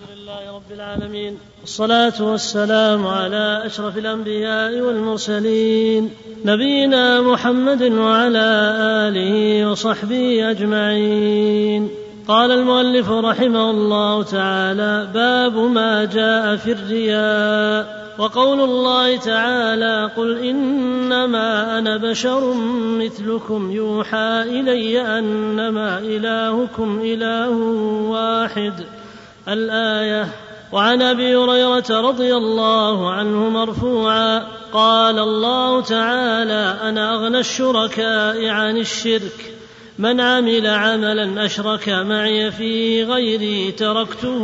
الحمد لله رب العالمين والصلاة والسلام على أشرف الأنبياء والمرسلين نبينا محمد وعلى آله وصحبه أجمعين. قال المؤلف رحمه الله تعالى باب ما جاء في الرياء. وقول الله تعالى قل إنما أنا بشر مثلكم يوحى إلي أنما إلهكم إله واحد. الآية وعن أبي هريرة رضي الله عنه مرفوعا قال الله تعالى أنا أغنى الشركاء عن الشرك من عمل عملا أشرك معي فيه غيري تركته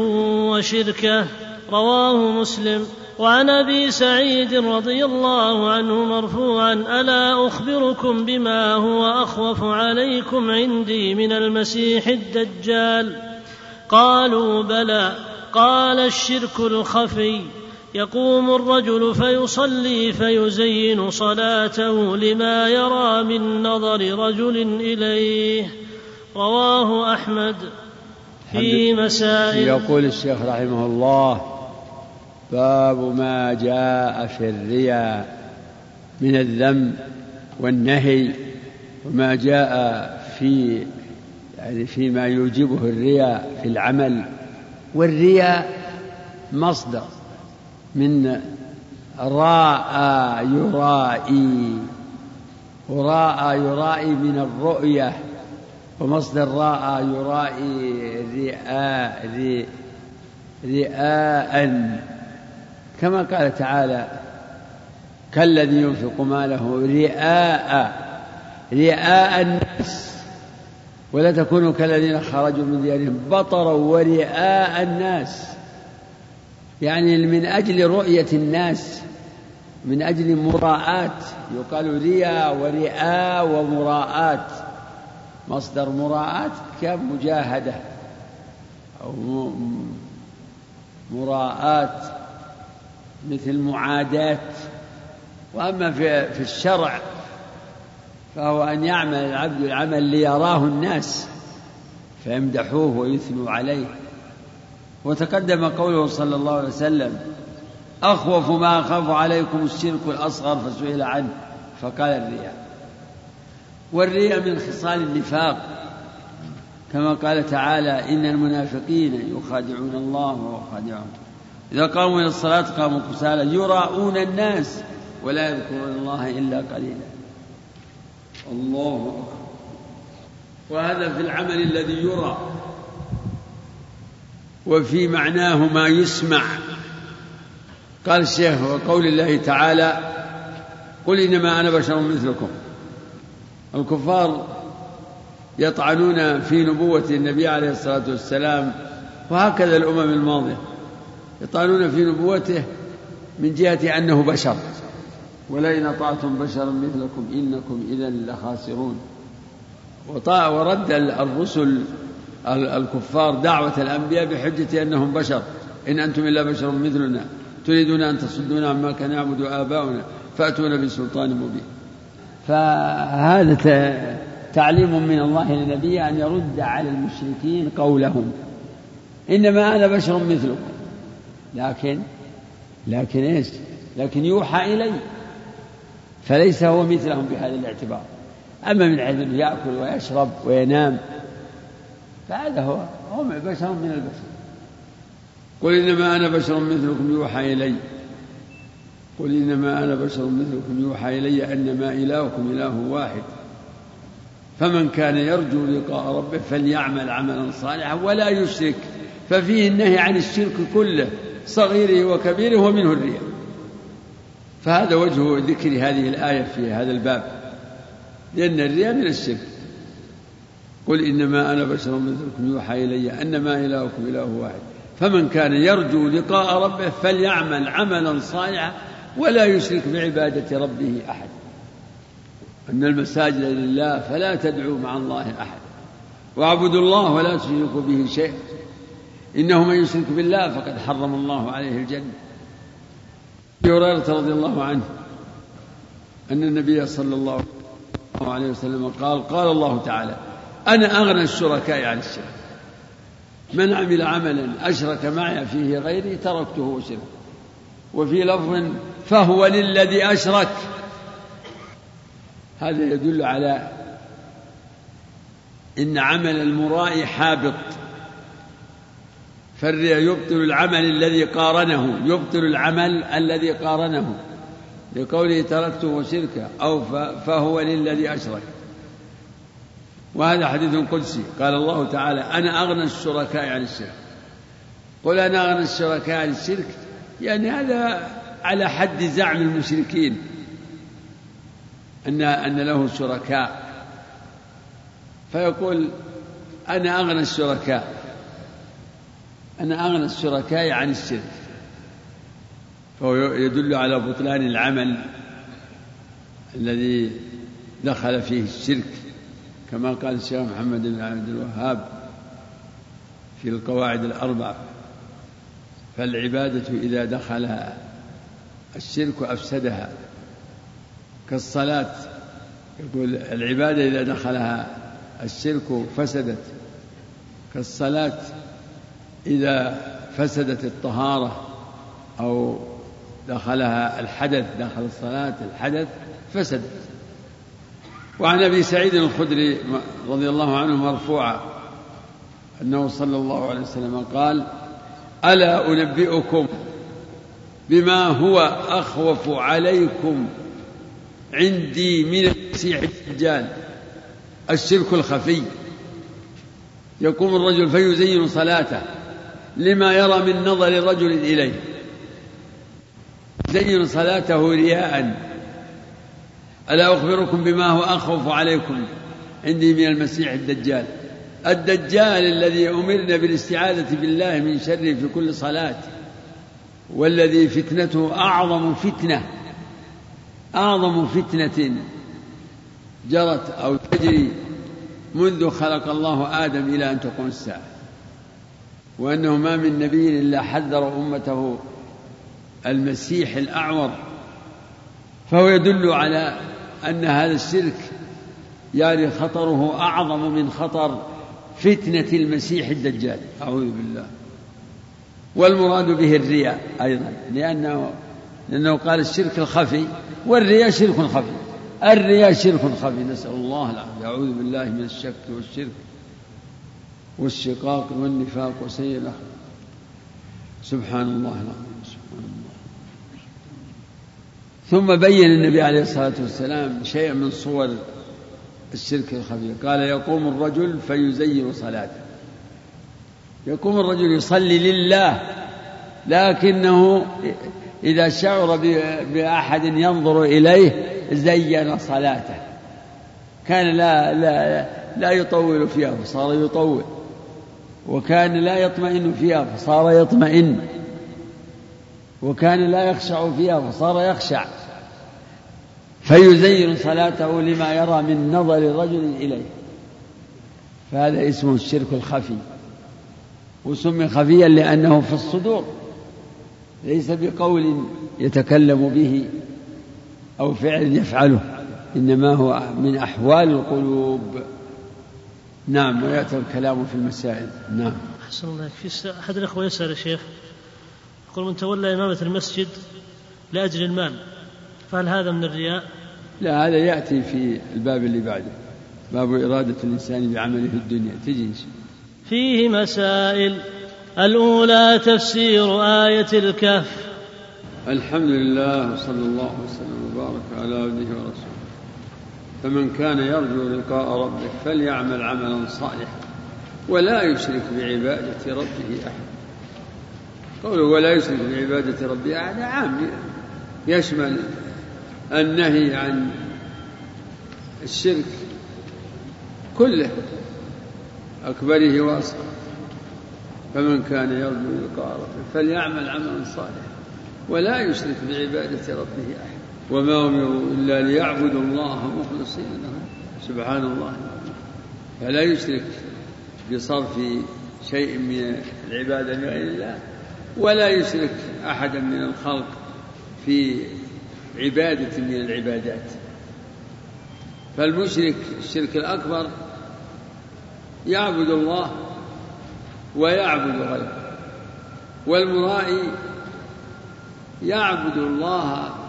وشركه رواه مسلم. وعن أبي سعيد رضي الله عنه مرفوعا ألا أخبركم بما هو أخوف عليكم عندي من المسيح الدجال قالوا بلى قال الشرك الخفي. يقوم الرجل فيصلي فيزين صلاته لما يرى من نظر رجل إليه. رواه أحمد في مسائل. يقول الشيخ رحمه الله باب ما جاء في الرياء من الذم والنهي وما جاء في فيما يوجبه الرياء في العمل. والرياء مصدر من راى يرائي. وراء يرائي من الرؤية. ومصدر راى يرائي رئاء رئاء كما قال تعالى كالذي ينفق ماله رئاء رئاء الناس. ولا تكونوا كالذين خرجوا من ديارهم بطرا ورئاء الناس. يعني من أجل رؤية الناس من أجل مراءات. يقال رياء ورئاء ومراءات. مصدر مراءات كمجاهدة أو مراءات مثل معاداة وأما في, في الشرع فهو أن يعمل العبد العمل ليراه الناس فيمدحوه ويثنوا عليه. وتقدم قوله صلى الله عليه وسلم أخوف ما أخاف عليكم الشرك الأصغر فسئل عنه فقال الرياء. والرياء من خصال النفاق كما قال تعالى إن المنافقين يخادعون الله ويخادعون إذا قاموا إلى الصلاة قاموا كسالى يراءون الناس ولا يذكرون الله إلا قليلا. الله أكبر. وهذا في العمل الذي يرى. وفي معناه ما يسمع. قال الشيخ وقول الله تعالى قل إنما أنا بشر مثلكم. الكفار يطعنون في نبوة النبي عليه الصلاة والسلام وهكذا الأمم الماضية يطعنون في نبوته من جهة أنه بشر. ولئن أطعتم بشرا مثلكم إنكم إذا لخاسرون. ورد الرسل الكفار دعوة الأنبياء بحجة أنهم بشر. إن أنتم إلا بشر مثلنا. تريدون أن تصدونا عما كان يعبد آباؤنا. فأتونا بسلطان مبين. فهذا تعليم من الله لنبيه أن يرد على المشركين قولهم. إنما أنا بشر مثلكم. لكن لكن إيش؟ لكن يوحى إلي. فليس هو مثلهم بهذا الاعتبار. أما من حيث يأكل ويشرب وينام فهذا هو هم بشر من البشر. قل إنما أنا بشر مثلكم يوحى إلي. قل إنما أنا بشر مثلكم يوحى إلي أنما إلهكم إله واحد. فمن كان يرجو لقاء ربه فليعمل عملا صالحا ولا يشرك. ففيه النهي عن الشرك كله صغيره وكبيره ومنه الرياء. فهذا وجه ذكر هذه الآية في هذا الباب لأن الرياء من الشرك. قل إنما أنا بشر مثلكم يوحى إلي أنما إلهكم إله واحد. فمن كان يرجو لقاء ربه فليعمل عملا صالحا ولا يشرك بعبادة ربه أحد. أن المساجد لله فلا تدعوا مع الله أحد. واعبدوا الله ولا تشركوا به شيئا. إنه من يشرك بالله فقد حرم الله عليه الجنة. هريرة رضي الله عنه أن النبي صلى الله عليه وسلم قال قال الله تعالى أنا أغنى الشركاء عن الشرك. من عمل عملا أشرك معي فيه غيري تركته وشركه وفي لفظ فهو للذي أشرك. هذا يدل على إن عمل المراء حابط. فالرياء يبطل العمل الذي قارنه يبطل العمل الذي قارنه. لقوله تركته وشركه أو فهو للذي أشرك. وهذا حديث قدسي. قال الله تعالى أنا أغنى الشركاء عن الشرك. قل أنا أغنى الشركاء عن الشرك؟ يعني هذا على حد زعم المشركين. أن أن له شركاء. فيقول أنا أغنى الشركاء. أنا أغنى الشركاء عن الشرك فهو يدل على بطلان العمل الذي دخل فيه الشرك كما قال الشيخ محمد بن عبد الوهاب في القواعد الأربع فالعبادة إذا دخلها الشرك أفسدها كالصلاة يقول العبادة إذا دخلها الشرك فسدت كالصلاة إذا فسدت الطهارة أو دخلها الحدث دخل الصلاة الحدث فسدت وعن أبي سعيد الخدري رضي الله عنه مرفوعا أنه صلى الله عليه وسلم قال ألا أنبئكم بما هو أخوف عليكم عندي من المسيح الدجال الشرك الخفي. يقوم الرجل فيزين صلاته. لما يرى من نظر رجل إليه. يزين صلاته رياء. ألا أخبركم بما هو أخوف عليكم؟ عندي من المسيح الدجال. الدجال الذي أمرنا بالاستعاذة بالله من شره في كل صلاة والذي فتنته أعظم فتنة أعظم فتنة جرت أو تجري منذ خلق الله آدم إلى أن تقوم الساعة. وأنه ما من نبي إلا حذر أمته المسيح الأعور فهو يدل على أن هذا الشرك يعني خطره أعظم من خطر فتنة المسيح الدجال أعوذ بالله. والمراد به الرياء أيضا لأنه لأنه قال الشرك الخفي والرياء شرك خفي. الرياء شرك خفي نسأل الله العافية. أعوذ بالله من الشك والشرك. والشقاق والنفاق وسيء الأخلاق. سبحان الله العظيم سبحان الله. ثم بين النبي عليه الصلاة والسلام شيئا من صور الشرك الخفي قال يقوم الرجل فيزين صلاته. يقوم الرجل يصلي لله لكنه إذا شعر بأحد ينظر إليه زين صلاته. كان لا لا لا يطول فيها فصار يطول. وكان لا يطمئن فيها فصار يطمئن. وكان لا يخشع فيها فصار يخشع. فيزين صلاته لما يرى من نظر رجل إليه. فهذا اسمه الشرك الخفي. وسمي خفيا لأنه في الصدور. ليس بقول يتكلم به أو فعل يفعله إنما هو من أحوال القلوب. نعم ويأتي الكلام في المسائل. نعم. أحسن الله في أحد الأخوة يسأل يا شيخ يقول من تولى إمامة المسجد لأجل المال فهل هذا من الرياء؟ لا هذا يأتي في الباب اللي بعده باب إرادة الإنسان بعمله في الدنيا. تجي فيه مسائل. الأولى تفسير آية الكهف. الحمد لله وصلى الله وسلم وبارك على عبده ورسوله. فمن كان يرجو لقاء ربه فليعمل عملا صالحا ولا يشرك بعبادة ربه أحد. قوله ولا يشرك بعبادة ربه أحد عام. يشمل النهي عن الشرك كله أكبره وأصغره. فمن كان يرجو لقاء ربه فليعمل عملا صالحا ولا يشرك بعبادة ربه أحد. وما أمروا إلا ليعبدوا الله مخلصين له. سبحان الله. فلا يشرك بصرف شيء من العبادة لغير الله ولا يشرك أحدا من الخلق في عبادة من العبادات. فالمشرك الشرك الأكبر يعبد الله ويعبد غيره. والمرائي يعبد الله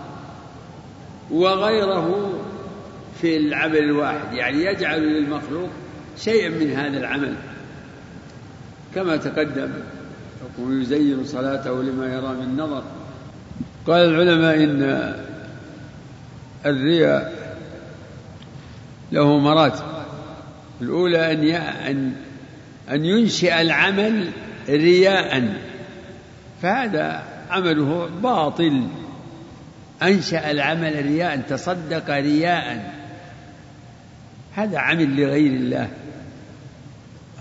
وغيره في العمل الواحد. يعني يجعل للمخلوق شيئا من هذا العمل. كما تقدم ويزين صلاته لما يرى من نظر. قال العلماء إن الرياء له مراتب. الأولى أن أن أن ينشئ العمل رياء. فهذا عمله باطل. أنشأ العمل رياء تصدق رياء. هذا عمل لغير الله.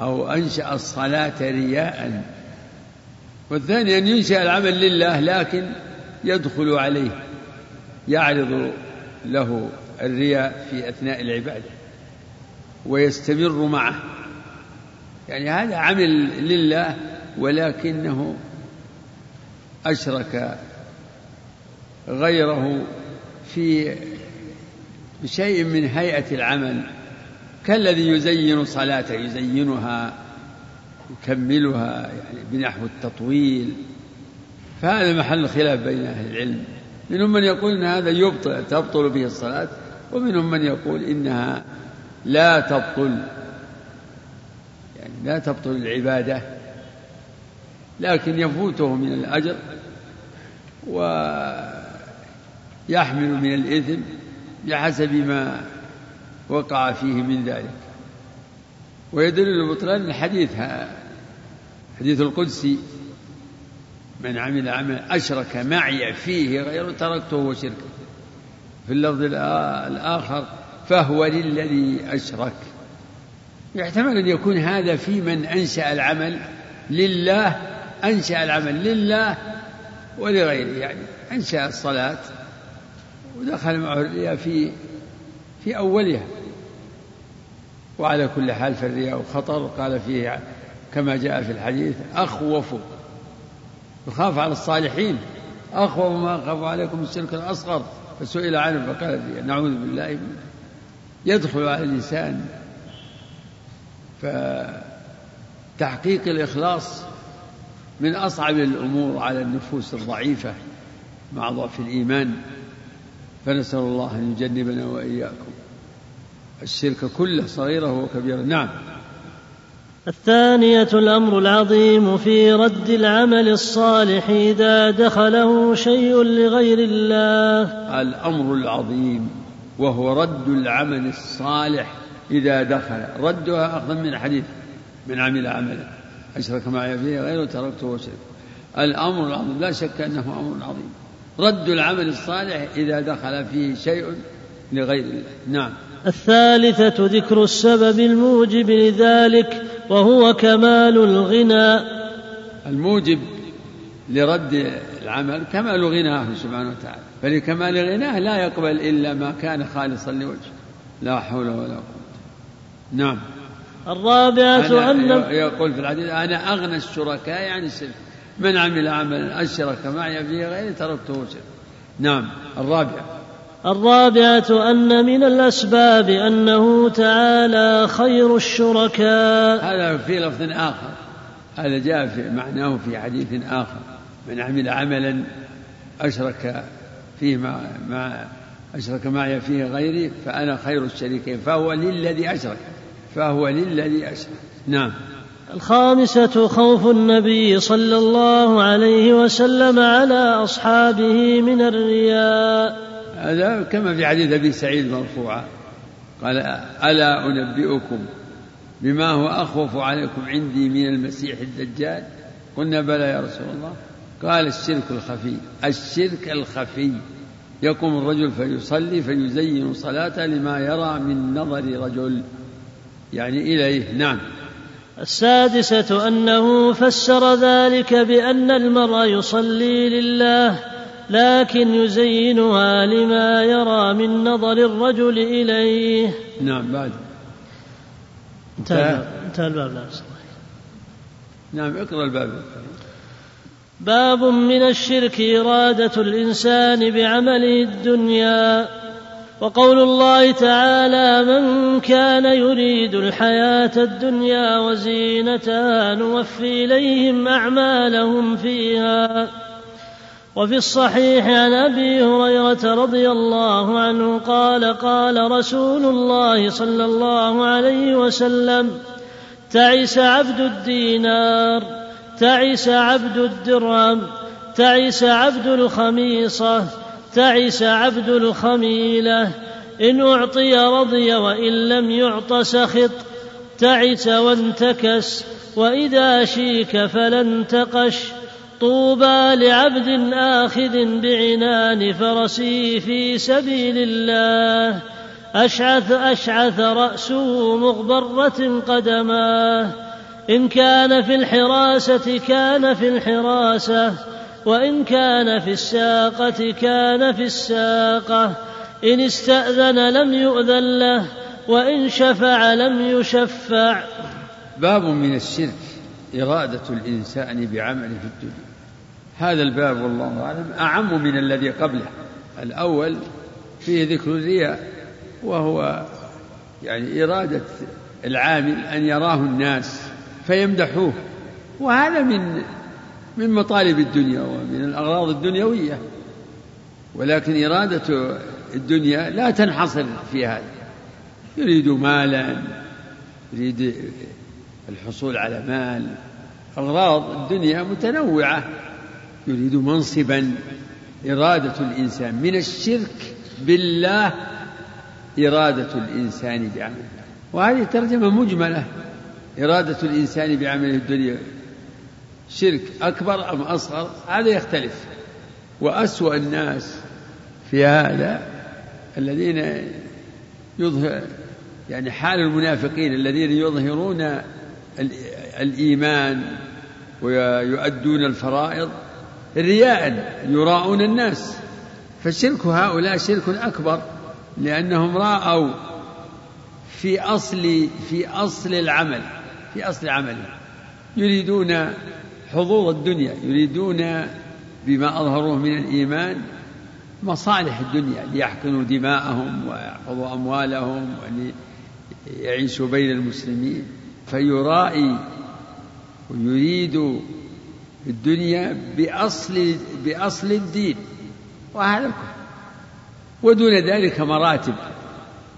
أو أنشأ الصلاة رياء. والثاني أن ينشأ العمل لله لكن يدخل عليه يعرض له الرياء في أثناء العبادة ويستمر معه. يعني هذا عمل لله ولكنه أشرك غيره في شيء من هيئة العمل كالذي يزين صلاته يزينها يكملها يعني بنحو التطويل. فهذا محل خلاف بين أهل العلم. منهم من يقول أن هذا يبطل تبطل به الصلاة ومنهم من يقول إنها لا تبطل يعني لا تبطل العبادة لكن يفوته من الأجر ويحمل من الإثم بحسب ما وقع فيه من ذلك. ويدل البطلان الحديث حديث القدسي من عمل عملا أشرك معي فيه غير تركته وشركه في اللفظ الآخر فهو للذي أشرك. يحتمل أن يكون هذا في من أنشأ العمل لله أنشأ العمل لله ولغيره يعني أنشأ الصلاة ودخل معه الرياء في في أولها. وعلى كل حال فالرياء خطر. قال فيه كما جاء في الحديث أخوف. يخاف على الصالحين. أخوف ما أخاف عليكم الشرك الأصغر. فسئل عنه فقال نعوذ بالله منه يدخل على الإنسان. فتحقيق الإخلاص من أصعب الأمور على النفوس الضعيفة مع ضعف الإيمان. فنسأل الله أن يجنبنا وإياكم. الشرك كله صغيرة وكبيره نعم. الثانية الأمر العظيم في رد العمل الصالح إذا دخله شيء لغير الله. الأمر العظيم وهو رد العمل الصالح إذا دخل. ردها أخذا من الحديث من عمل عملا أشرك معي فيه غيره تركته وشرك الأمر العظيم لا شك أنه أمر عظيم. رد العمل الصالح إذا دخل فيه شيء لغير الله. نعم. الثالثة ذكر السبب الموجب لذلك وهو كمال الغنى. الموجب لرد العمل كمال غناه سبحانه وتعالى. فلكمال غناه لا يقبل إلا ما كان خالصا لوجهه. لا حول ولا قوة. نعم. الرابعة أن يقول في الحديث أنا أغنى الشركاء عن الشرك من عمل عملا أشرك معي فيه غيري تركته شرك نعم الرابعة الرابعة أن من الأسباب أنه تعالى خير الشركاء. هذا في لفظ آخر. هذا جاء في معناه في حديث آخر. من عمل عملا أشرك فيه مع, مع أشرك معي فيه غيري فأنا خير الشريكين فهو للذي أشرك. فهو للذي أشرك. نعم. الخامسة خوف النبي صلى الله عليه وسلم على أصحابه من الرياء. هذا كما في حديث أبي سعيد مرفوعا قال ألا أنبئكم بما هو أخوف عليكم عندي من المسيح الدجال؟ قلنا بلى يا رسول الله. قال الشرك الخفي. الشرك الخفي. يقوم الرجل فيصلي فيزين صلاته لما يرى من نظر رجل. يعني إليه نعم. السادسة أنه فسر ذلك بأن المرء يصلي لله لكن يزينها لما يرى من نظر الرجل إليه. نعم بعد. انتهى انتهى الباب لا نعم اقرأ الباب. باب من الشرك إرادة الإنسان بعمله الدنيا. وقول الله تعالى من كان يريد الحياة الدنيا وزينتها نوفي إليهم أعمالهم فيها. وفي الصحيح عن أبي هريرة رضي الله عنه قال قال رسول الله صلى الله عليه وسلم تعس عبد الدينار تعس عبد الدرهم تعس عبد الخميصة. تعس عبد الخميلة إن أعطي رضي وإن لم يعط سخط. تعس وانتكس وإذا شيك فلا انتقش طوبى لعبد آخذ بعنان فرسه في سبيل الله. أشعث أشعث رأسه مغبرة قدماه إن كان في الحراسة كان في الحراسة. وإن كان في الساقة كان في الساقة. إن استأذن لم يؤذن له وإن شفع لم يشفع. باب من الشرك إرادة الإنسان بعمله في الدنيا. هذا الباب والله أعلم أعم من الذي قبله. الأول فيه ذكر الرياء وهو يعني إرادة العامل أن يراه الناس فيمدحوه. وهذا من من مطالب الدنيا ومن الأغراض الدنيوية. ولكن إرادة الدنيا لا تنحصر في هذا يريد مالا يريد الحصول على مال. أغراض الدنيا متنوعة. يريد منصبا. إرادة الإنسان من الشرك بالله إرادة الإنسان بعمله. وهذه ترجمة مجملة. إرادة الإنسان بعمله الدنيا. شرك أكبر أم أصغر؟ هذا يختلف. وأسوأ الناس في هذا الذين يظهر يعني حال المنافقين الذين يظهرون الإيمان ويؤدون الفرائض رياء يراءون الناس. فشرك هؤلاء شرك أكبر لأنهم رأوا في أصل في أصل العمل في أصل عمل يريدون حظوظ الدنيا يريدون بما أظهروه من الإيمان مصالح الدنيا ليحقنوا دماءهم ويحفظوا أموالهم وليعيشوا بين المسلمين. فيرائي ويريد الدنيا بأصل بأصل الدين وهذا ودون ذلك مراتب.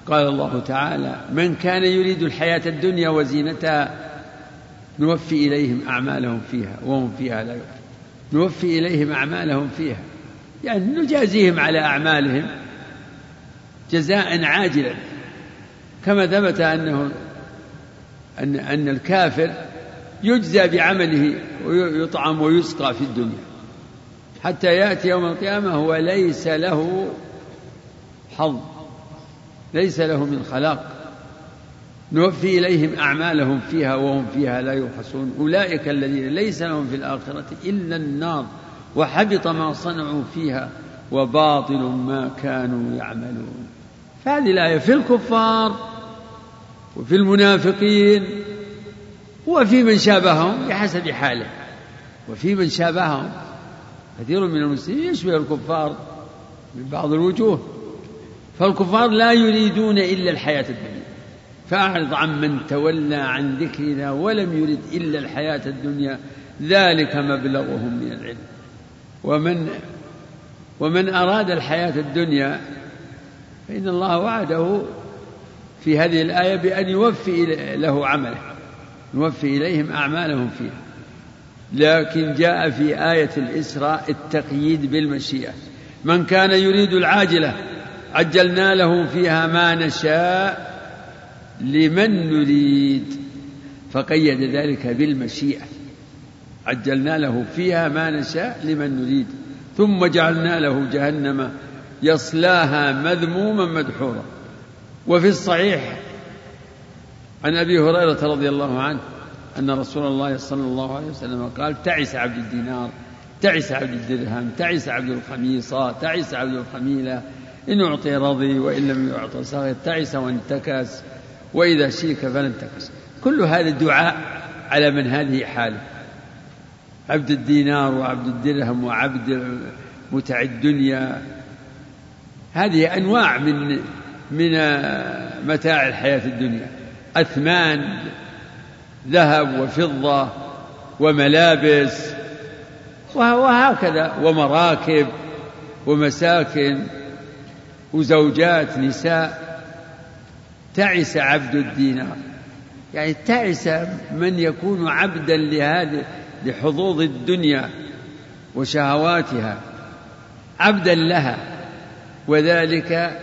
قال الله تعالى من كان يريد الحياة الدنيا وزينتها نوفي إليهم أعمالهم فيها وهم فيها لا يؤمنون. نوفي إليهم أعمالهم فيها. يعني نجازيهم على أعمالهم جزاء عاجلا. كما ثبت أنه أن أن الكافر يجزى بعمله ويطعم ويسقى في الدنيا. حتى يأتي يوم القيامة هو ليس له حظ ليس له من خلاق. نوفي إليهم أعمالهم فيها وهم فيها لا يبخسون أولئك الذين ليس لهم في الآخرة إلا النار وحبط ما صنعوا فيها وباطل ما كانوا يعملون. فهذه الآية في الكفار وفي المنافقين وفي من شابههم بحسب حاله. وفي من شابههم كثير من المسلمين يشبه الكفار من بعض الوجوه. فالكفار لا يريدون إلا الحياة الدنيا. فأعرض عن من تولى عن ذكرنا ولم يرد إلا الحياة الدنيا. ذلك مبلغهم من العلم. ومن ومن أراد الحياة الدنيا فإن الله وعده في هذه الآية بأن يوفي له عمله. نوفي إليهم أعمالهم فيها لكن جاء في آية الإسراء التقييد بالمشيئة. من كان يريد العاجلة عجلنا له فيها ما نشاء. لمن نريد. فقيد ذلك بالمشيئة. عجلنا له فيها ما نشاء لمن نريد. ثم جعلنا له جهنم يصلاها مذموما مدحورا. وفي الصحيح عن أبي هريرة رضي الله عنه أن رسول الله صلى الله عليه وسلم قال تعس عبد الدينار تعس عبد الدرهم تعس عبد الخميصة تعس عبد الخميلة. إن أعطي رضي وإن لم يعط سخط تعس وانتكس. وإذا شيك فلا انتكس كل هذا الدعاء على من هذه حالة. عبد الدينار وعبد الدرهم وعبد متع الدنيا. هذه أنواع من من متاع الحياة الدنيا. أثمان ذهب وفضة وملابس وهكذا ومراكب ومساكن وزوجات نساء. تعس عبد الدينار. يعني تعس من يكون عبدا لهذه لحظوظ الدنيا وشهواتها عبدا لها وذلك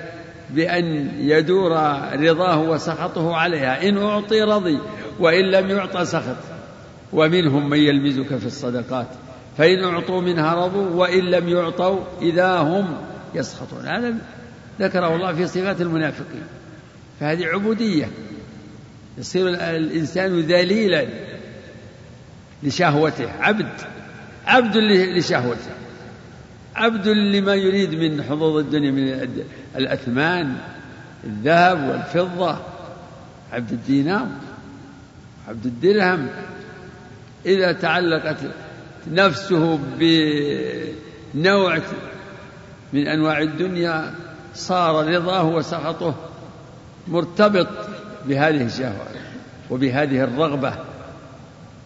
بأن يدور رضاه وسخطه عليها. إن أعطي رضي وإن لم يعطى سخط. ومنهم من يلمزك في الصدقات. فإن أعطوا منها رضوا وإن لم يعطوا إذا هم يسخطون. هذا ذكره الله في صيغة المنافقين. فهذه عبودية. يصير الإنسان ذليلا لشهوته. عبد عبد لشهوته. عبد لما يريد من حظوظ الدنيا من الأثمان الذهب والفضة. عبد الدينار عبد الدرهم. إذا تعلقت نفسه بنوع من أنواع الدنيا صار رضاه وسخطه. مرتبط بهذه الشهوة وبهذه الرغبة.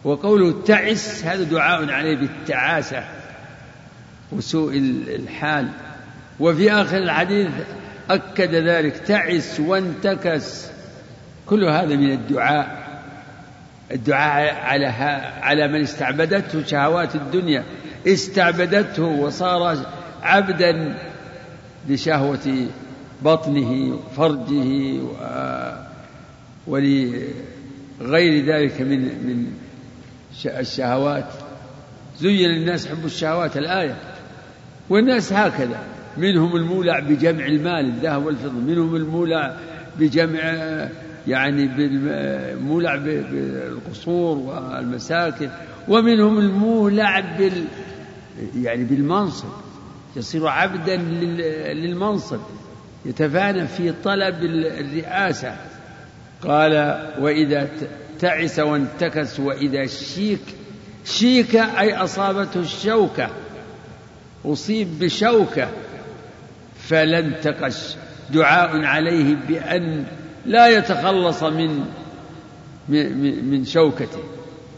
وقوله تعس هذا دعاء عليه بالتعاسة وسوء الحال. وفي آخر الحديث أكد ذلك تعس وانتكس. كل هذا من الدعاء الدعاء على على من استعبدته شهوات الدنيا. استعبدته وصار عبدا لشهوة بطنه وفرجه ولغير ذلك من من الشهوات. زين للناس حب الشهوات الآية. والناس هكذا. منهم المولع بجمع المال الذهب والفضة. منهم المولع بجمع يعني بالمولع بالقصور والمساكن. ومنهم المولع بال يعني بالمنصب. يصير عبدا للمنصب. يتفانى في طلب الرئاسة. قال وإذا تعس وانتكس وإذا شيك شيك أي أصابته الشوكة. أصيب بشوكة فلا انتقش دعاء عليه بأن لا يتخلص من من شوكته.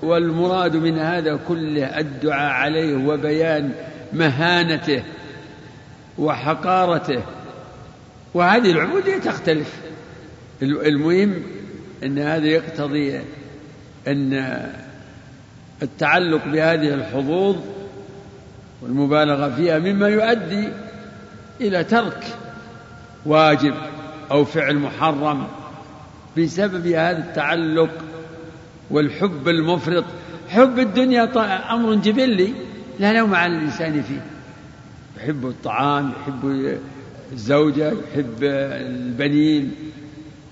والمراد من هذا كله الدعاء عليه وبيان مهانته وحقارته وهذه العبودية تختلف. المهم أن هذا يقتضي أن التعلق بهذه الحظوظ والمبالغة فيها مما يؤدي إلى ترك واجب أو فعل محرم بسبب هذا التعلق والحب المفرط. حب الدنيا أمر جبلي لا نوم على الإنسان فيه. يحب الطعام يحب الزوجة يحب البنين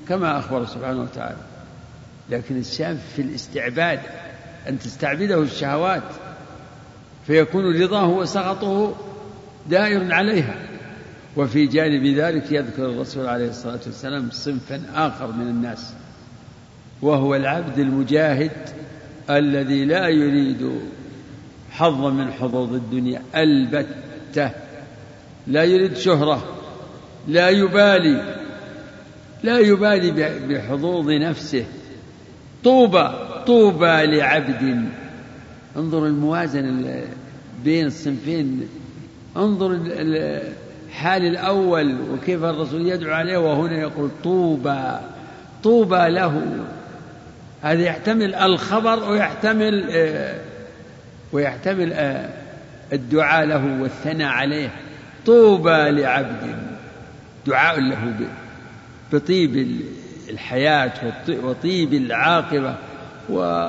كما أخبر سبحانه وتعالى. لكن الشام في الاستعباد أن تستعبده الشهوات فيكون رضاه وسخطه دائر عليها. وفي جانب ذلك يذكر الرسول عليه الصلاة والسلام صنفا آخر من الناس وهو العبد المجاهد الذي لا يريد حظا من حظوظ الدنيا. البتة لا يريد شهرة. لا يبالي لا يبالي بحظوظ نفسه. طوبى طوبى لعبد. انظر الموازنة بين الصنفين. انظر الحال الأول وكيف الرسول يدعو عليه وهنا يقول طوبى طوبى له. هذا يحتمل الخبر ويحتمل ويحتمل الدعاء له والثناء عليه. طوبى لعبد. دعاء له بطيب الحياة وطيب العاقبة و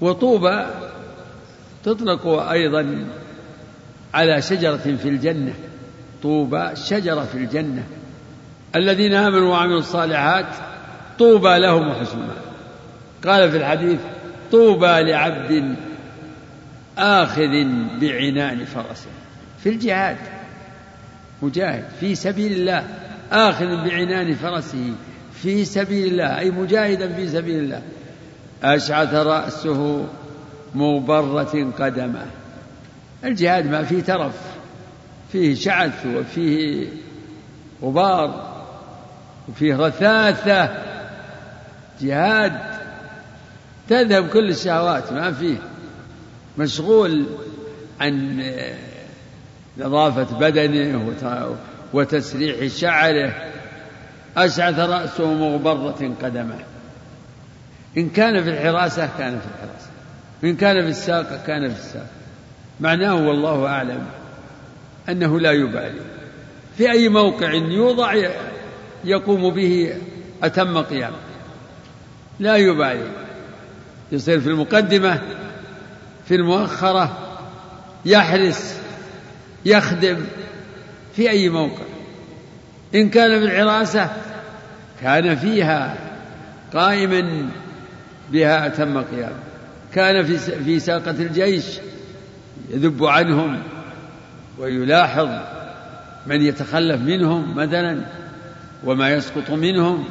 وطوبى تطلق أيضا على شجرة في الجنة. طوبى شجرة في الجنة. الذين آمنوا وعملوا الصالحات طوبى لهم وحسن قال في الحديث طوبى لعبد آخذ بعنان فرسه. في الجهاد. مجاهد في سبيل الله آخذ بعنان فرسه في سبيل الله أي مجاهدا في سبيل الله. أشعث رأسه مغبرة قدمه. الجهاد ما فيه ترف فيه شعث وفيه غبار وفيه رثاثة. جهاد تذهب كل الشهوات ما فيه. مشغول عن نظافة بدنه وتسريح شعره. أشعث رأسه مغبرة قدمه. إن كان في الحراسة كان في الحراسة. إن كان في الساقة كان في الساقة معناه والله أعلم أنه لا يبالي. في أي موقع يوضع يقوم به أتم قيام لا يبالي. يصير في المقدمة في المؤخرة يحرس يخدم في أي موقع. إن كان في الحراسة كان فيها قائما بها أتم قيام كان في في ساقة الجيش يذب عنهم ويلاحظ من يتخلف منهم مثلا وما يسقط منهم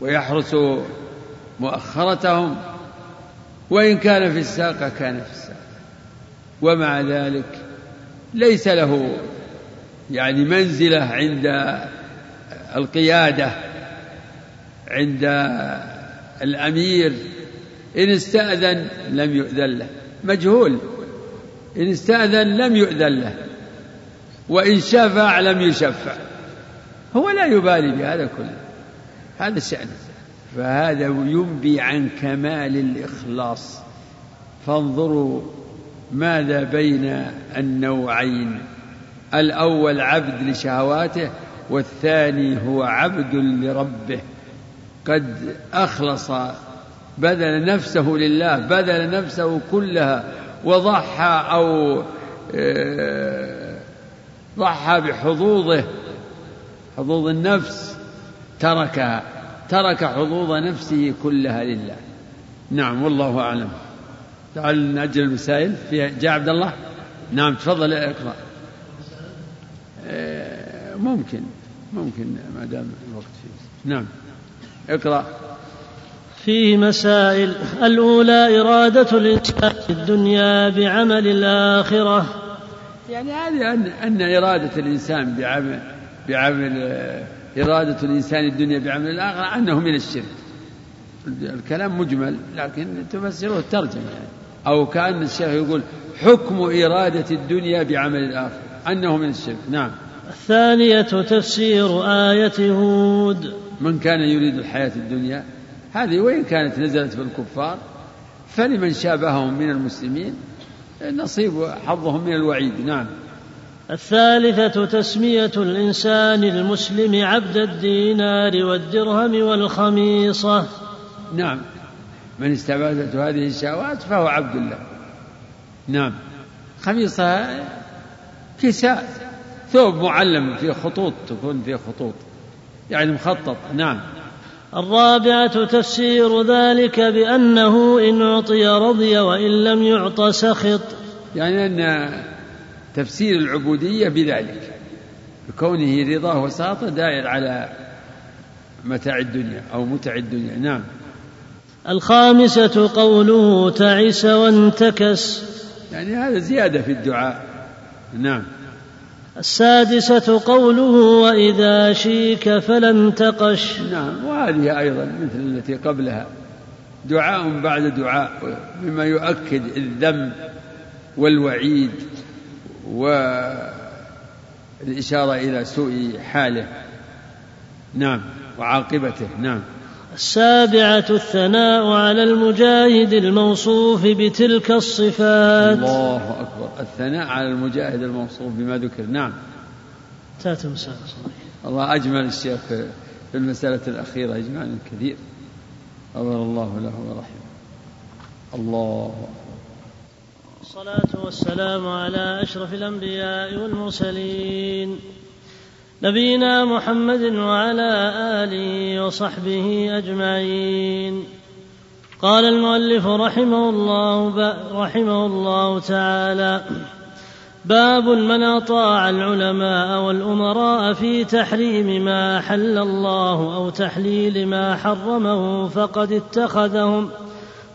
ويحرس مؤخرتهم. وإن كان في الساقة كان في الساقة. ومع ذلك ليس له يعني منزلة عند القيادة عند الأمير. إن استأذن لم يؤذن له. مجهول. إن استأذن لم يؤذن له. وإن شفع لم يشفع. هو لا يبالي بهذا كله. هذا الشأن فهذا ينبي عن كمال الإخلاص. فانظروا ماذا بين النوعين؟ الأول عبد لشهواته والثاني هو عبد لربه. قد أخلص بذل نفسه لله بذل نفسه كلها وضحى أو آه، ضحى بحظوظه. حظوظ النفس تركها ترك حظوظ نفسه كلها لله. نعم والله أعلم. تعال نأجل المسائل. في جاء عبد الله؟ نعم تفضل إقرأ. آه، ممكن ممكن ما دام الوقت فيه. نعم إقرأ. فيه مسائل الأولى إرادة الإنسان في الدنيا بعمل الآخرة. يعني هذه أن, أن إرادة الإنسان بعمل بعمل إرادة الإنسان الدنيا بعمل الآخرة أنه من الشرك. الكلام مجمل لكن تفسره الترجمة يعني. أو كأن الشيخ يقول حكم إرادة الدنيا بعمل الآخرة أنه من الشرك. نعم. الثانية تفسير آية هود. من كان يريد الحياة الدنيا؟ هذه وإن كانت نزلت بالكفار فلمن شابههم من المسلمين؟ نصيب حظهم من الوعيد. نعم. الثالثة تسمية الإنسان المسلم عبد الدينار والدرهم والخميصة. نعم. من استبادته هذه الشهوات فهو عبد الله نعم. خميصة كساء ثوب معلم فيه خطوط تكون فيه خطوط. يعني مخطط نعم. الرابعة تفسير ذلك بأنه إن أعطي رضي وإن لم يعط سخط. يعني أن تفسير العبودية بذلك بكونه رضاه وساطة دائر على متاع الدنيا أو متع الدنيا نعم. الخامسة قوله تعس وانتكس. يعني هذا زيادة في الدعاء. نعم. السادسة قوله وإذا شيك فلا انتقش نعم. وهذه أيضا مثل التي قبلها. دعاء بعد دعاء مما يؤكد الذم والوعيد والإشارة إلى سوء حاله. نعم. وعاقبته. نعم. السابعة الثناء على المجاهد الموصوف بتلك الصفات. الله أكبر. الثناء على المجاهد الموصوف بما ذكر. نعم. مسألة الله أجمل الشيخ في المسألة الأخيرة. إجمالا كثير غفر الله له ورحمه. الله الصلاة والسلام على أشرف الأنبياء والمرسلين. نبينا محمد وعلى آله وصحبه أجمعين. قال المؤلف رحمه الله رحمه الله تعالى باب من أطاع العلماء والأمراء في تحريم ما أحل الله أو تحليل ما حرمه فقد اتخذهم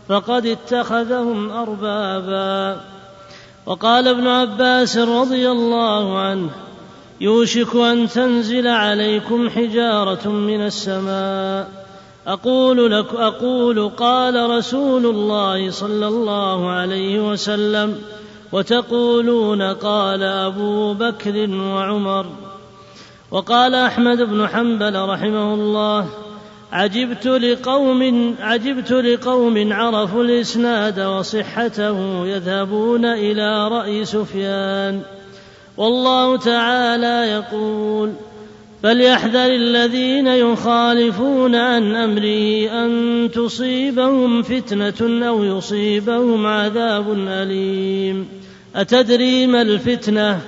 فقد اتخذهم أربابا. وقال ابن عباس رضي الله عنه يوشك أن تنزل عليكم حجارة من السماء. أقول لك أقول قال رسول الله صلى الله عليه وسلم وتقولون قال أبو بكر وعمر. وقال أحمد بن حنبل رحمه الله عجبت لقوم عجبت لقوم عرفوا الإسناد وصحته يذهبون إلى رأي سفيان. والله تعالى يقول فليحذر الذين يخالفون عن أمره أن تصيبهم فتنة أو يصيبهم عذاب أليم. أتدري ما الفتنة؟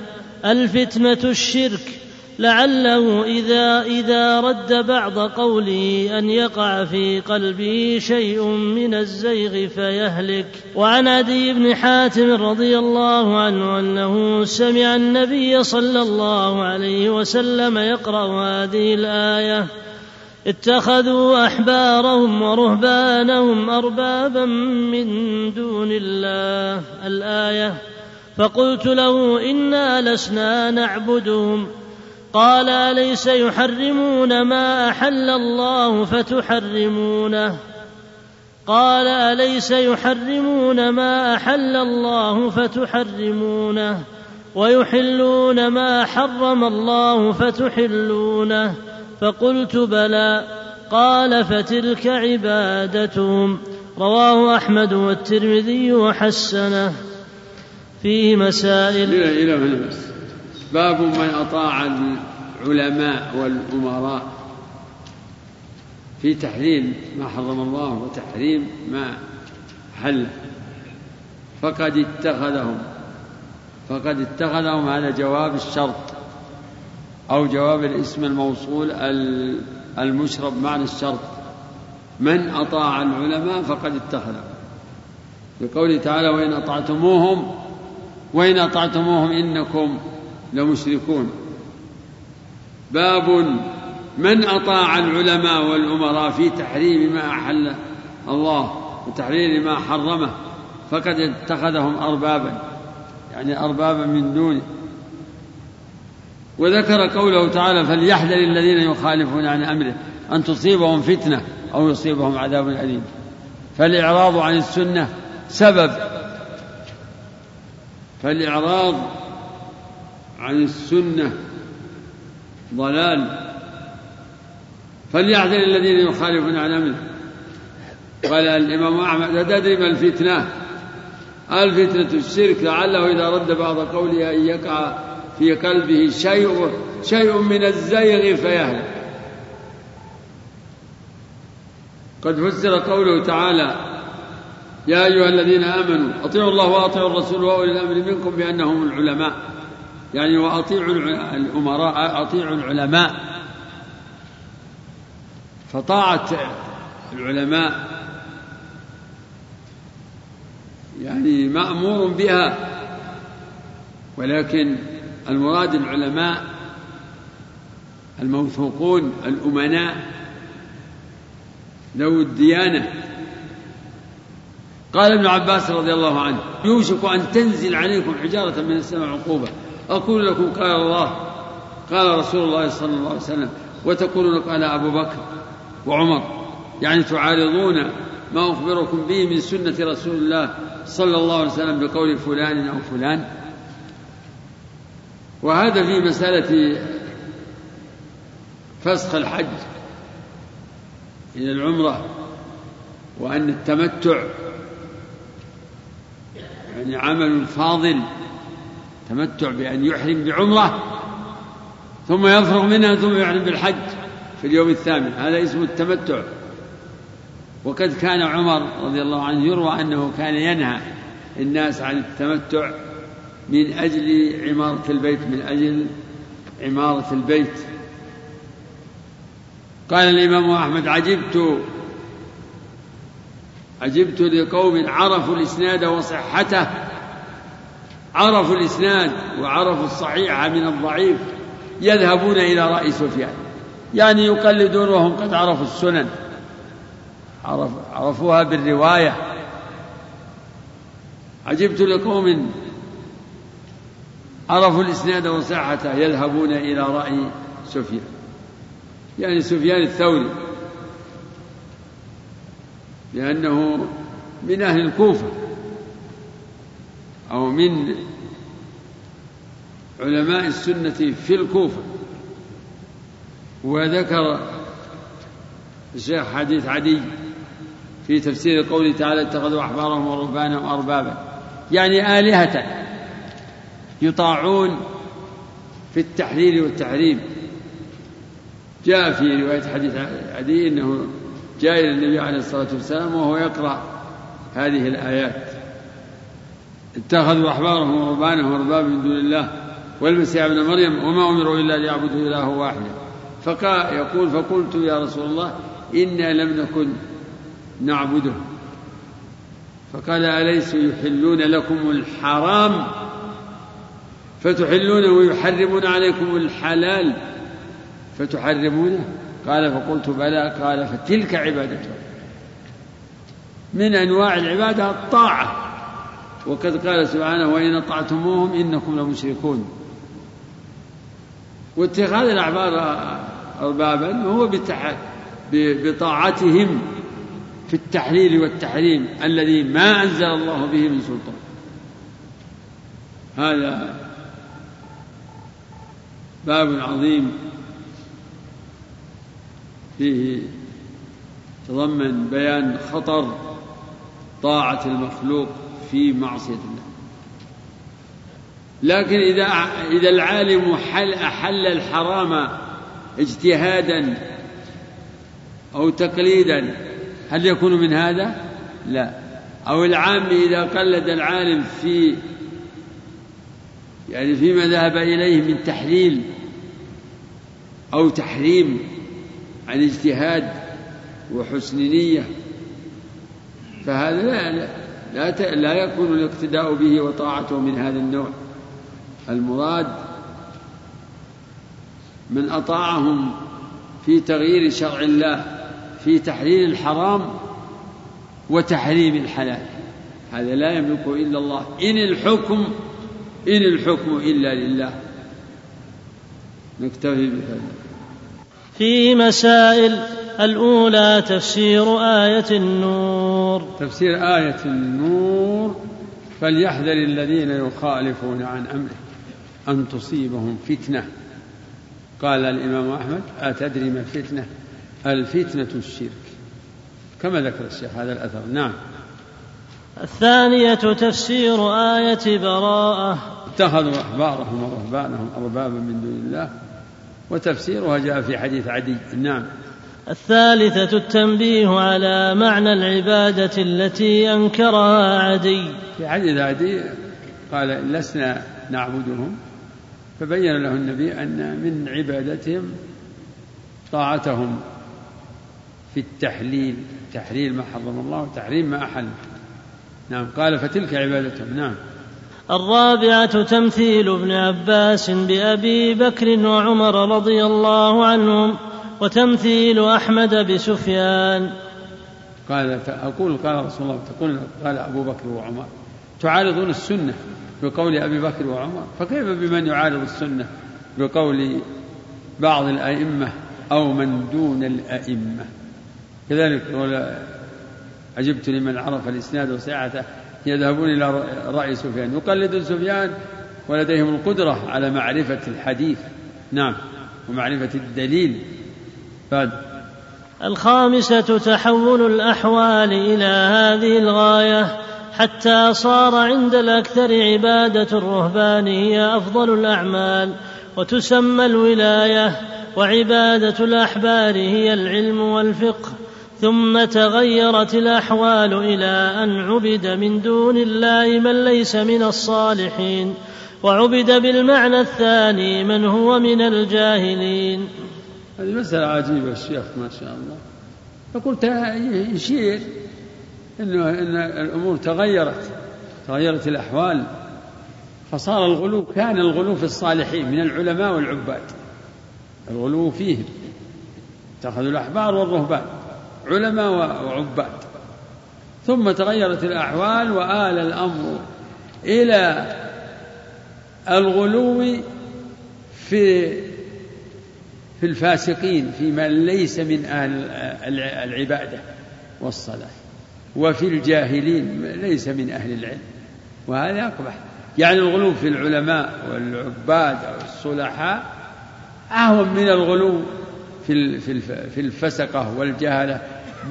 الفتنة الشرك. لعله إذا إذا رد بعض قوله أن يقع في قلبه شيء من الزيغ فيهلك. وعن عدي بن حاتم رضي الله عنه أنه سمع النبي صلى الله عليه وسلم يقرأ هذه الآية اتخذوا أحبارهم ورهبانهم أربابا من دون الله. الآية فقلت له إنا لسنا نعبدهم. قال أليس يحرمون ما أحل الله فتحرمونه؟ قال أليس يحرمون ما أحل الله فتحرمونه؟ ويحلون ما حرم الله فتحلونه؟ فقلت بلى. قال فتلك عبادتهم. رواه أحمد والترمذي وحسنه. فيه مسائل. إلى هنا بس باب من أطاع العلماء والأمراء. في تحليل ما حرم الله وتحريم ما حل. فقد اتخذهم. فقد اتخذهم هذا جواب الشرط أو جواب الاسم الموصول المشرب معنى الشرط. من أطاع العلماء فقد اتخذهم. بقوله تعالى وإن أطعتموهم وإن أطعتموهم إنكم لمشركون باب من أطاع العلماء والأمراء في تحريم ما أحل الله وتحريم ما حرمه. فقد اتخذهم أربابا يعني أربابا من دونه وذكر قوله تعالى فليحذر الذين يخالفون عن أمره أن تصيبهم فتنة أو يصيبهم عذاب أليم. فالإعراض عن السنة سبب. فالإعراض عن السنة ضلال. فليحذر الذين يخالفون عن أمره قال الإمام أحمد أتدري ما الفتنة. الفتنة الشرك لعله إذا رد بعض قوله أن يقع في قلبه شيء شيء من الزيغ فيهلك. قد فسر قوله تعالى يا أيها الذين آمنوا أطيعوا الله وأطيعوا الرسول وأولي الأمر منكم بأنهم العلماء. يعني وأطيعوا الأمراء أطيعوا العلماء. فطاعة العلماء. يعني مأمور بها. ولكن المراد العلماء الموثوقون الأمناء ذو الديانة. قال ابن عباس رضي الله عنه يوشك أن تنزل عليكم حجارة من السماء عقوبة. أقول لكم قال الله قال رسول الله صلى الله عليه وسلم وتقولون قال أبو بكر وعمر يعني تعارضون ما أخبركم به من سنة رسول الله صلى الله عليه وسلم بقول فلان أو فلان؟ وهذا في مسألة فسخ الحج إلى العمرة وأن التمتع يعني عمل فاضل. تمتع بأن يحرم بعمرة ثم يفرغ منها ثم يحرم بالحج في اليوم الثامن. هذا اسمه التمتع. وقد كان عمر رضي الله عنه يروى أنه كان ينهى الناس عن التمتع من أجل عمارة البيت من أجل عمارة البيت. قال الإمام أحمد عجبت عجبت لقوم عرفوا الإسناد وصحته عرفوا الإسناد وعرفوا الصحيح من الضعيف يذهبون إلى رأي سفيان. يعني يقلدون وهم قد عرفوا السنن. عرف عرفوها بالرواية. عجبت لقوم عرفوا الإسناد وصحته يذهبون إلى رأي سفيان. يعني سفيان الثوري. لأنه من أهل الكوفة. أو من علماء السنة في الكوفة. وذكر الشيخ حديث عدي في تفسير قوله تعالى اتخذوا أحبارهم ورهبانهم أربابا يعني آلهة يطاعون في التحليل والتحريم. جاء في رواية حديث عدي أنه جاء إلى النبي عليه الصلاة والسلام وهو يقرأ هذه الآيات. اتخذوا أحبارهم ورهبانهم أربابا من دون الله والمسيح ابن مريم وما أمروا إلا ليعبدوا إله واحدا. فقال يقول فقلت يا رسول الله إنا لم نكن نعبده. فقال أليسوا يحلون لكم الحرام؟ فتحلون ويحرمون عليكم الحلال؟ فتحرمونه؟ قال فقلت بلى. قال فتلك عبادته من أنواع العبادة الطاعة. وقد قال سبحانه وإن أطعتموهم إنكم لمشركون. واتخاذ الأحبار أربابا هو بطاعتهم في التحليل والتحريم الذي ما أنزل الله به من سلطان. هذا باب عظيم فيه تضمن بيان خطر طاعة المخلوق. في معصية الله. لكن إذا إذا العالم حل أحل الحرام اجتهادا أو تقليدا هل يكون من هذا؟ لا. أو العام إذا قلد العالم في يعني فيما ذهب إليه من تحليل أو تحريم عن اجتهاد وحسن نية فهذا لا لا, لا, لا يكون الاقتداء به وطاعته من هذا النوع. المراد من أطاعهم في تغيير شرع الله في تحليل الحرام وتحريم الحلال. هذا لا يملكه إلا الله. إن الحكم إن الحكم إلا لله. نكتفي بهذا في مسائل الأولى تفسير آية النور. تفسير آية النور فليحذر الذين يخالفون عن أمره أن تصيبهم فتنة. قال الإمام أحمد أتدري ما الفتنة؟ الفتنة الشرك. كما ذكر الشيخ هذا الأثر. نعم. الثانية تفسير آية براءة. اتخذوا أحبارهم ورهبانهم أربابا من دون الله وتفسيرها جاء في حديث عدي. نعم. الثالثة التنبيه على معنى العبادة التي أنكرها عدي. في حديث عدي قال لسنا نعبدهم. فبين له النبي أن من عبادتهم طاعتهم في التحليل. تحليل ما حرم الله وتحريم ما أحل. نعم. قال فتلك عبادتهم. نعم. الرابعة تمثيل ابن عباس بأبي بكر وعمر رضي الله عنهم وتمثيل أحمد بسفيان. قال أقول قال رسول الله تقول قال أبو بكر وعمر تعارضون السنة بقول أبي بكر وعمر؟ فكيف بمن يعارض السنة بقول بعض الأئمة أو من دون الأئمة؟ كذلك عجبت لمن عرف الإسناد وسعته يذهبون إلى رأي سفيان. يقلدون سفيان ولديهم القدرة على معرفة الحديث. نعم. ومعرفة الدليل. بعد. الخامسة تحول الأحوال إلى هذه الغاية حتى صار عند الأكثر عبادة الرهبان هي أفضل الأعمال وتسمى الولاية وعبادة الأحبار هي العلم والفقه. ثم تغيرت الأحوال إلى أن عبد من دون الله من ليس من الصالحين وعبد بالمعنى الثاني من هو من الجاهلين. هذه مسألة عجيبة الشيخ ما شاء الله. يقول يشير إنه إن الأمور تغيرت تغيرت الأحوال. فصار الغلو كان الغلو في الصالحين من العلماء والعباد. الغلو فيهم. اتخذوا الأحبار والرهبان. علماء وعباد. ثم تغيرت الأحوال وآل الأمر إلى الغلو في في الفاسقين في من ليس من أهل العبادة والصلاة وفي الجاهلين ليس من أهل العلم. وهذا أقبح. يعني الغلو في العلماء والعباد أو الصلحاء أهون من الغلو في في الفسقة والجهلة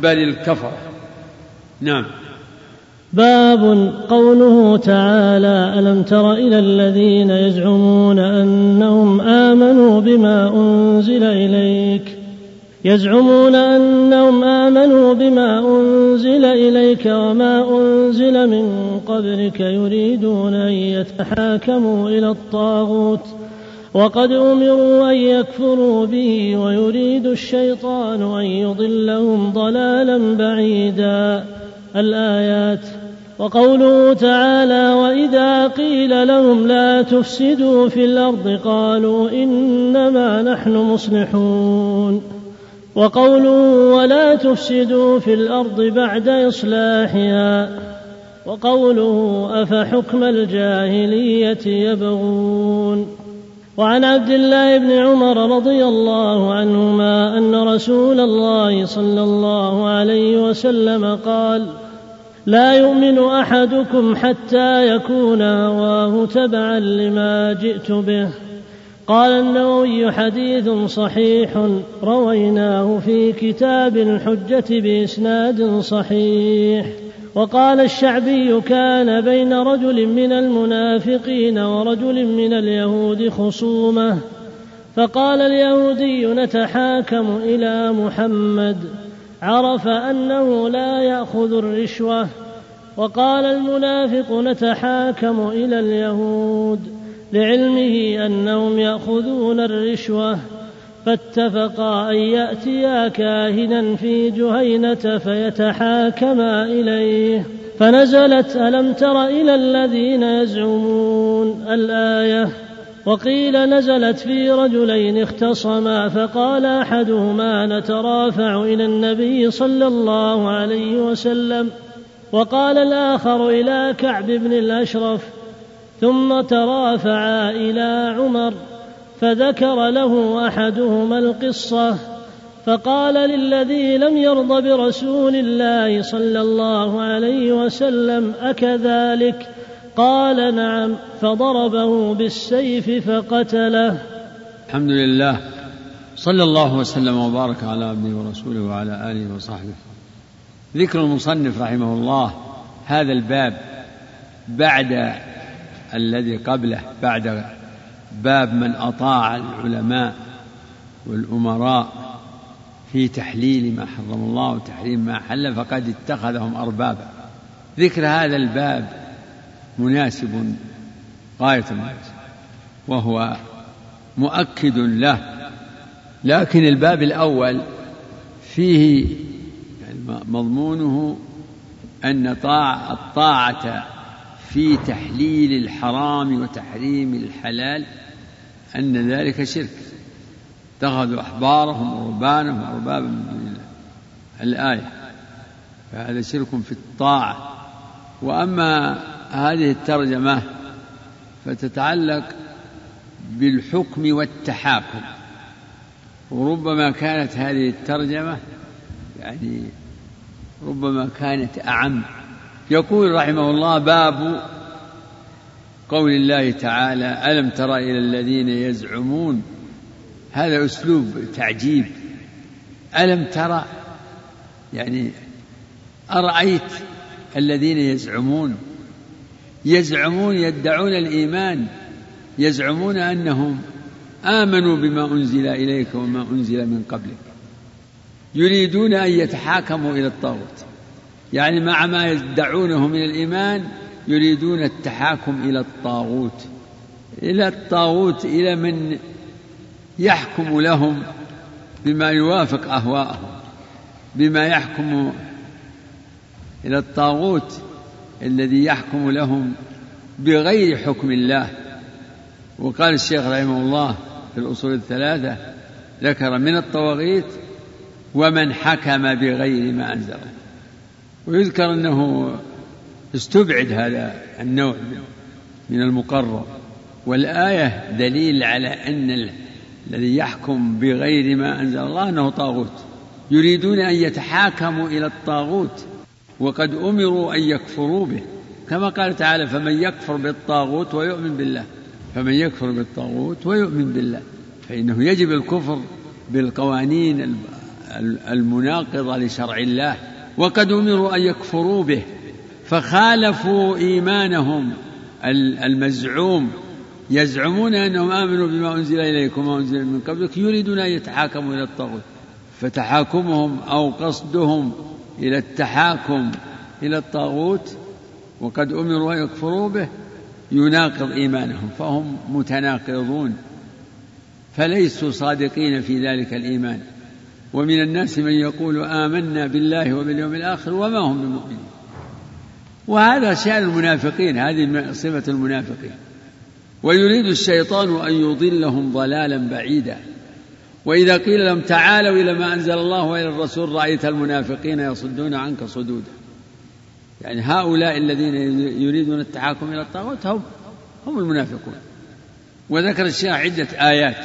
بل الكفرة نعم. باب قوله تعالى ألم تر إلى الذين يزعمون أنهم آمنوا بما أنزل إليك؟ يزعمون أنهم آمنوا بما أنزل إليك وما أنزل من قبلك يريدون أن يتحاكموا إلى الطاغوت. وقد أمروا أن يكفروا به ويريد الشيطان أن يضلهم ضلالا بعيدا. الآيات وقوله تعالى وإذا قيل لهم لا تفسدوا في الأرض قالوا إنما نحن مصلحون. وقوله ولا تفسدوا في الأرض بعد إصلاحها. وقوله أفحكم الجاهلية يبغون. وعن عبد الله بن عمر رضي الله عنهما أن رسول الله صلى الله عليه وسلم قال لا يؤمن أحدكم حتى يكون هواه تبعا لما جئت به قال النووي حديث صحيح رويناه في كتاب الحجة بإسناد صحيح. وقال الشعبي كان بين رجل من المنافقين ورجل من اليهود خصومة. فقال اليهودي نتحاكم إلى محمد. عرف أنه لا يأخذ الرشوة. وقال المنافق نتحاكم إلى اليهود لعلمه أنهم يأخذون الرشوة. فاتفقا أن يأتيا كاهنا في جهينة فيتحاكما إليه. فنزلت ألم تر إلى الذين يزعمون الآية؟ وقيل نزلت في رجلين اختصما فقال أحدهما نترافع إلى النبي صلى الله عليه وسلم. وقال الآخر إلى كعب بن الأشرف ثم ترافعا إلى عمر. فذكر له أحدهما القصة فقال للذي لم يرض برسول الله صلى الله عليه وسلم أكذلك؟ قال نعم. فضربه بالسيف فقتله. الحمد لله. صلى الله وسلم وبارك على عبده ورسوله وعلى آله وصحبه. ذكر المصنف رحمه الله هذا الباب بعد الذي قبله بعد باب من أطاع العلماء والأمراء في تحليل ما حرم الله وتحريم ما حل فقد اتخذهم أربابا. ذكر هذا الباب مناسب غاية المناسب وهو مؤكد له. لكن الباب الأول فيه يعني مضمونه أن طاع الطاعة في تحليل الحرام وتحريم الحلال أن ذلك شرك. اتخذوا أحبارهم ورهبانهم أربابا من دون الله. الآية. فهذا شرك في الطاعة. وأما هذه الترجمة فتتعلق بالحكم والتحاكم. وربما كانت هذه الترجمة يعني ربما كانت أعم. يقول رحمه الله باب قول الله تعالى ألم تر إلى الذين يزعمون؟ هذا أسلوب تعجيب. ألم ترى يعني أرأيت الذين يزعمون؟ يزعمون يدعون الإيمان يزعمون أنهم آمنوا بما أنزل إليك وما أنزل من قبلك. يريدون أن يتحاكموا إلى الطاغوت. يعني مع ما يدعونه من الإيمان يريدون التحاكم إلى الطاغوت إلى الطاغوت إلى من يحكم لهم بما يوافق أهواءهم بما يحكم إلى الطاغوت الذي يحكم لهم بغير حكم الله. وقال الشيخ رحمه الله في الأصول الثلاثة ذكر من الطواغيت ومن حكم بغير ما أنزل ويذكر أنه استبعد هذا النوع من المقرر. والآية دليل على أن الذي يحكم بغير ما أنزل الله أنه طاغوت. يريدون أن يتحاكموا إلى الطاغوت وقد أمروا أن يكفروا به. كما قال تعالى فمن يكفر بالطاغوت ويؤمن بالله. فمن يكفر بالطاغوت ويؤمن بالله. فإنه يجب الكفر بالقوانين المناقضة لشرع الله. وقد أمروا أن يكفروا به. فخالفوا إيمانهم. المزعوم. يزعمون أنهم آمنوا بما أنزل إليكم وما أنزل من قبلك يريدون أن يتحاكموا إلى الطاغوت. فتحاكمهم أو قصدهم إلى التحاكم إلى الطاغوت وقد أمروا أن يكفروا به يناقض إيمانهم فهم متناقضون. فليسوا صادقين في ذلك الإيمان. ومن الناس من يقول آمنا بالله وباليوم الآخر وما هم بمؤمنين. وهذا شأن المنافقين هذه صفة المنافقين. ويريد الشيطان أن يضلهم ضلالا بعيدا. وإذا قيل لهم تعالوا إلى ما أنزل الله وإلى الرسول رأيت المنافقين يصدون عنك صدودا. يعني هؤلاء الذين يريدون التحاكم إلى الطاغوت هم هم المنافقون. وذكر الشيخ عدة آيات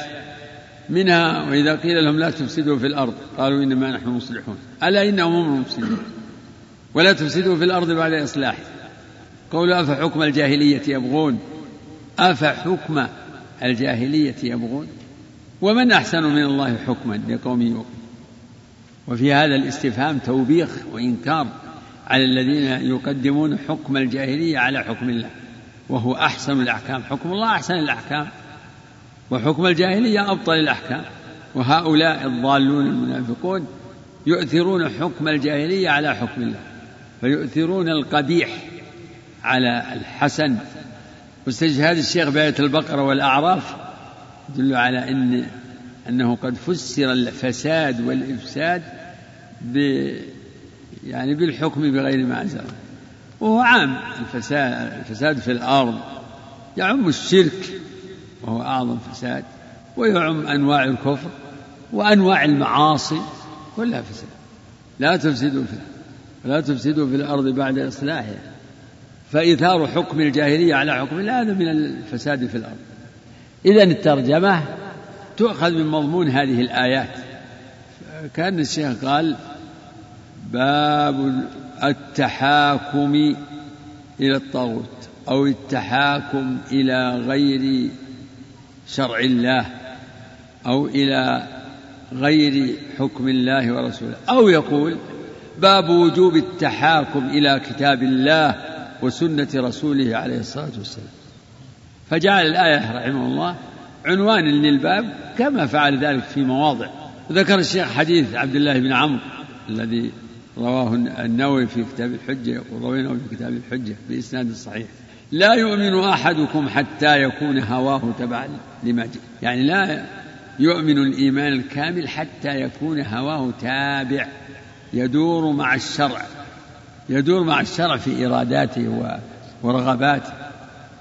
منها وإذا قيل لهم لا تفسدوا في الأرض قالوا إنما نحن مصلحون. ألا إنهم هم المفسدون؟ ولا تفسدوا في الأرض بعد إصلاحها قولوا أفحكم الجاهلية يبغون؟ أفحكم الجاهلية يبغون؟ ومن أحسن من الله حكما لقوم يوقن وفي هذا الاستفهام توبيخ وإنكار على الذين يقدمون حكم الجاهلية على حكم الله. وهو أحسن الأحكام. حكم الله أحسن الأحكام. وحكم الجاهلية أبطل الأحكام. وهؤلاء الضالون المنافقون يؤثرون حكم الجاهلية على حكم الله. فيؤثرون القبيح على الحسن. واستشهاد الشيخ بآية البقرة والأعراف يدل على أن أنه قد فسر الفساد والإفساد ب يعني بالحكم بغير ما أنزل وهو عام. الفساد الفساد في الأرض. يعم الشرك وهو أعظم فساد. ويعم أنواع الكفر وأنواع المعاصي. كلها فساد. لا تفسدوا في لا تفسدوا في الأرض بعد إصلاحها. فإيثار حكم الجاهلية على حكم الله هذا من الفساد في الأرض. إذا الترجمة تؤخذ من مضمون هذه الآيات. كان الشيخ قال باب التحاكم إلى الطاغوت أو التحاكم إلى غير شرع الله أو إلى غير حكم الله ورسوله. أو يقول باب وجوب التحاكم إلى كتاب الله وسنة رسوله عليه الصلاة والسلام. فجعل الآية رحمه الله عنوانا للباب كما فعل ذلك في مواضع. ذكر الشيخ حديث عبد الله بن عمرو الذي رواه النووي في كتاب الحجة يقول رويناه في كتاب الحجة بإسناد صحيح. لا يؤمن أحدكم حتى يكون هواه تبعا لما جئ يعني لا يؤمن الإيمان الكامل حتى يكون هواه تابع. يدور مع الشرع يدور مع الشرع في إراداته ورغباته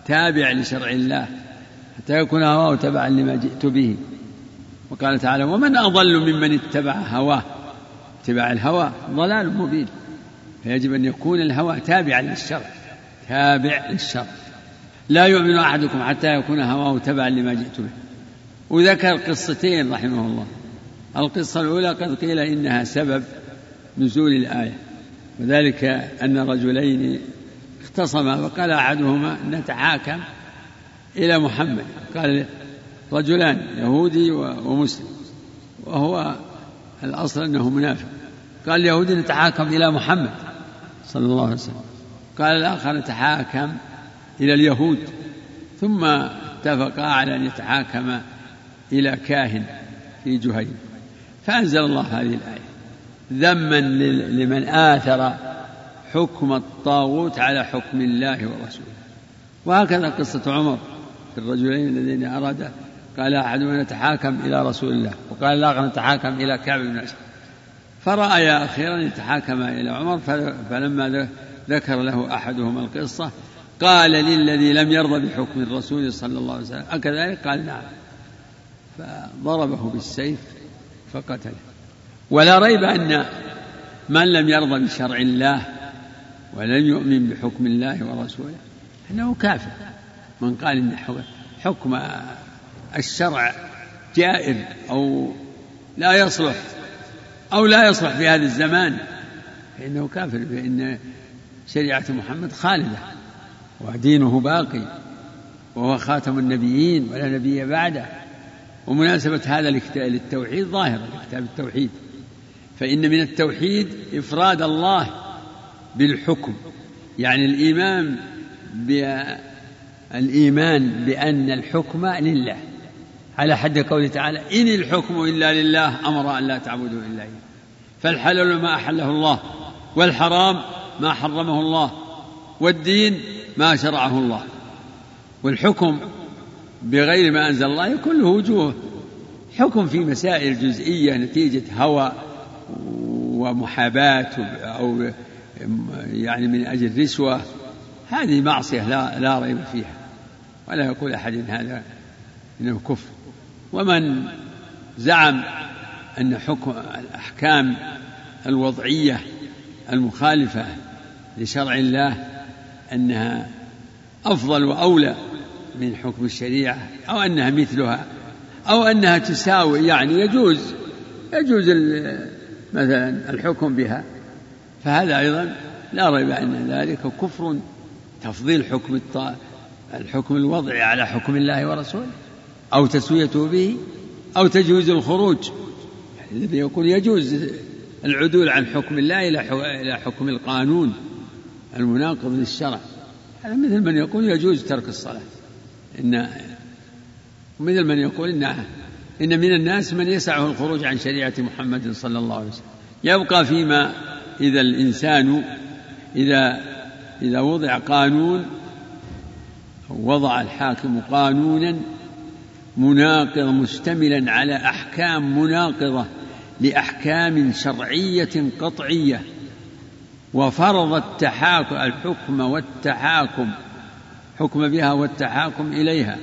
تابع لشرع الله حتى يكون هواه تبعا لما جئت به. وقال تعالى ومن أضل ممن اتبع هواه؟ اتباع الهوى ضلال مبين. فيجب أن يكون الهوى تابعا للشرع تابع للشرع. لا يؤمن أحدكم حتى يكون هواه تبعا لما جئت به. وذكر قصتين رحمه الله. القصة الأولى قد قيل إنها سبب نزول الآية. وذلك أن رجلين اختصما وقال أحدهما نتحاكم إلى محمد. قال رجلان يهودي ومسلم. وهو الأصل أنه منافق. قال اليهودي نتحاكم إلى محمد صلى الله عليه وسلم. قال الآخر نتحاكم إلى اليهود. ثم اتفقا على أن يتحاكم إلى كاهن في جهيم. فأنزل الله هذه الآية. ذما لمن آثر حكم الطاغوت على حكم الله ورسوله. وهكذا قصة عمر في الرجلين الذين أراد قال أحدهما نتحاكم إلى رسول الله وقال الآخر نتحاكم إلى كعب بن أسد. فرأي أخيرا يتحاكم إلى عمر فلما ذكر له أحدهما القصة قال للذي لم يرضى بحكم الرسول صلى الله عليه وسلم أكذلك؟ قال نعم. فضربه بالسيف فقتله. ولا ريب أن من لم يرضى بشرع الله ولم يؤمن بحكم الله ورسوله أنه كافر. من قال إن حكم الشرع جائر أو لا يصلح أو لا يصلح في هذا الزمان فإنه كافر فإن شريعة محمد خالدة ودينه باقي وهو خاتم النبيين ولا نبي بعده. ومناسبة هذا للتوحيد ظاهرة لكتاب التوحيد. فإن من التوحيد إفراد الله بالحكم. يعني الإيمان الإيمان بأن الحكم لله. على حد قوله تعالى إن الحكم إلا لله أمر أن لا تعبدوا إلا إياه. فالحلال ما أحله الله والحرام ما حرمه الله والدين ما شرعه الله. والحكم بغير ما أنزل الله يكون له وجوه. حكم في مسائل جزئية نتيجة هوى ومحاباة أو يعني من أجل رشوة هذه معصية لا, لا ريب فيها ولا يقول أحد هذا إنه كفر ومن زعم أن حكم الأحكام الوضعية المخالفة لشرع الله أنها أفضل وأولى من حكم الشريعة أو أنها مثلها أو أنها تساوي يعني يجوز يجوز مثلا الحكم بها. فهذا أيضا لا ريب أن ذلك كفر تفضيل حكم الحكم الوضعي على حكم الله ورسوله أو تسويته به أو تجويز الخروج. الذي يقول يجوز العدول عن حكم الله إلى حكم القانون المناقض للشرع. هذا مثل من يقول يجوز ترك الصلاة. إن مثل من يقول إن إن من الناس من يسعه الخروج عن شريعة محمد صلى الله عليه وسلم. يبقى فيما إذا الإنسان إذا إذا وضع قانون وضع الحاكم قانونا مناقض مشتملا على أحكام مناقضة لأحكام شرعية قطعية. وفرض التحاكم الحكم والتحاكم حكم بها والتحاكم إليها.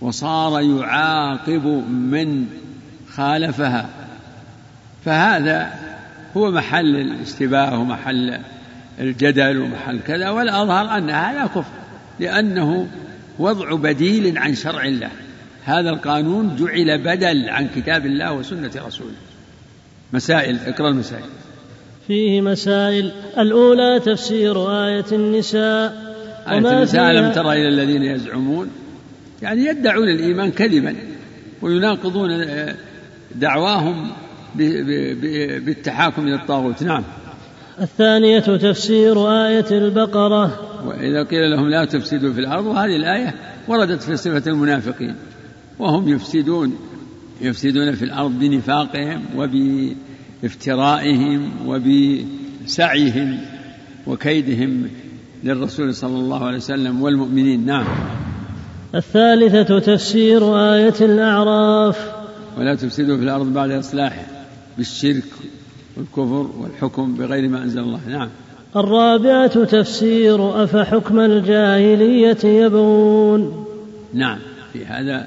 وصار يعاقب من خالفها. فهذا هو محل الاشتباه ومحل الجدل ومحل كذا والأظهر أن هذا كفر لأنه وضع بديل عن شرع الله. هذا القانون جعل بدل عن كتاب الله وسنة رسوله. مسائل اقرأ المسائل. فيه مسائل. الأولى تفسير آية النساء. آية النساء لم ترى إلى الذين يزعمون؟ يعني يدعون الإيمان كذبا ويناقضون آه، دعواهم بالتحاكم إلى الطاغوت. نعم. الثانية تفسير آية البقرة. وإذا قيل لهم لا تفسدوا في الأرض وهذه الآية وردت في صفة المنافقين. وهم يفسدون يفسدون في الأرض بنفاقهم وبافترائهم وبسعيهم وكيدهم للرسول صلى الله عليه وسلم والمؤمنين. نعم. الثالثة تفسير آية الأعراف. ولا تفسدوا في الأرض بعد إصلاحها بالشرك والكفر والحكم بغير ما أنزل الله. نعم. الرابعة تفسير أفحكم الجاهلية يبغون. نعم. في هذا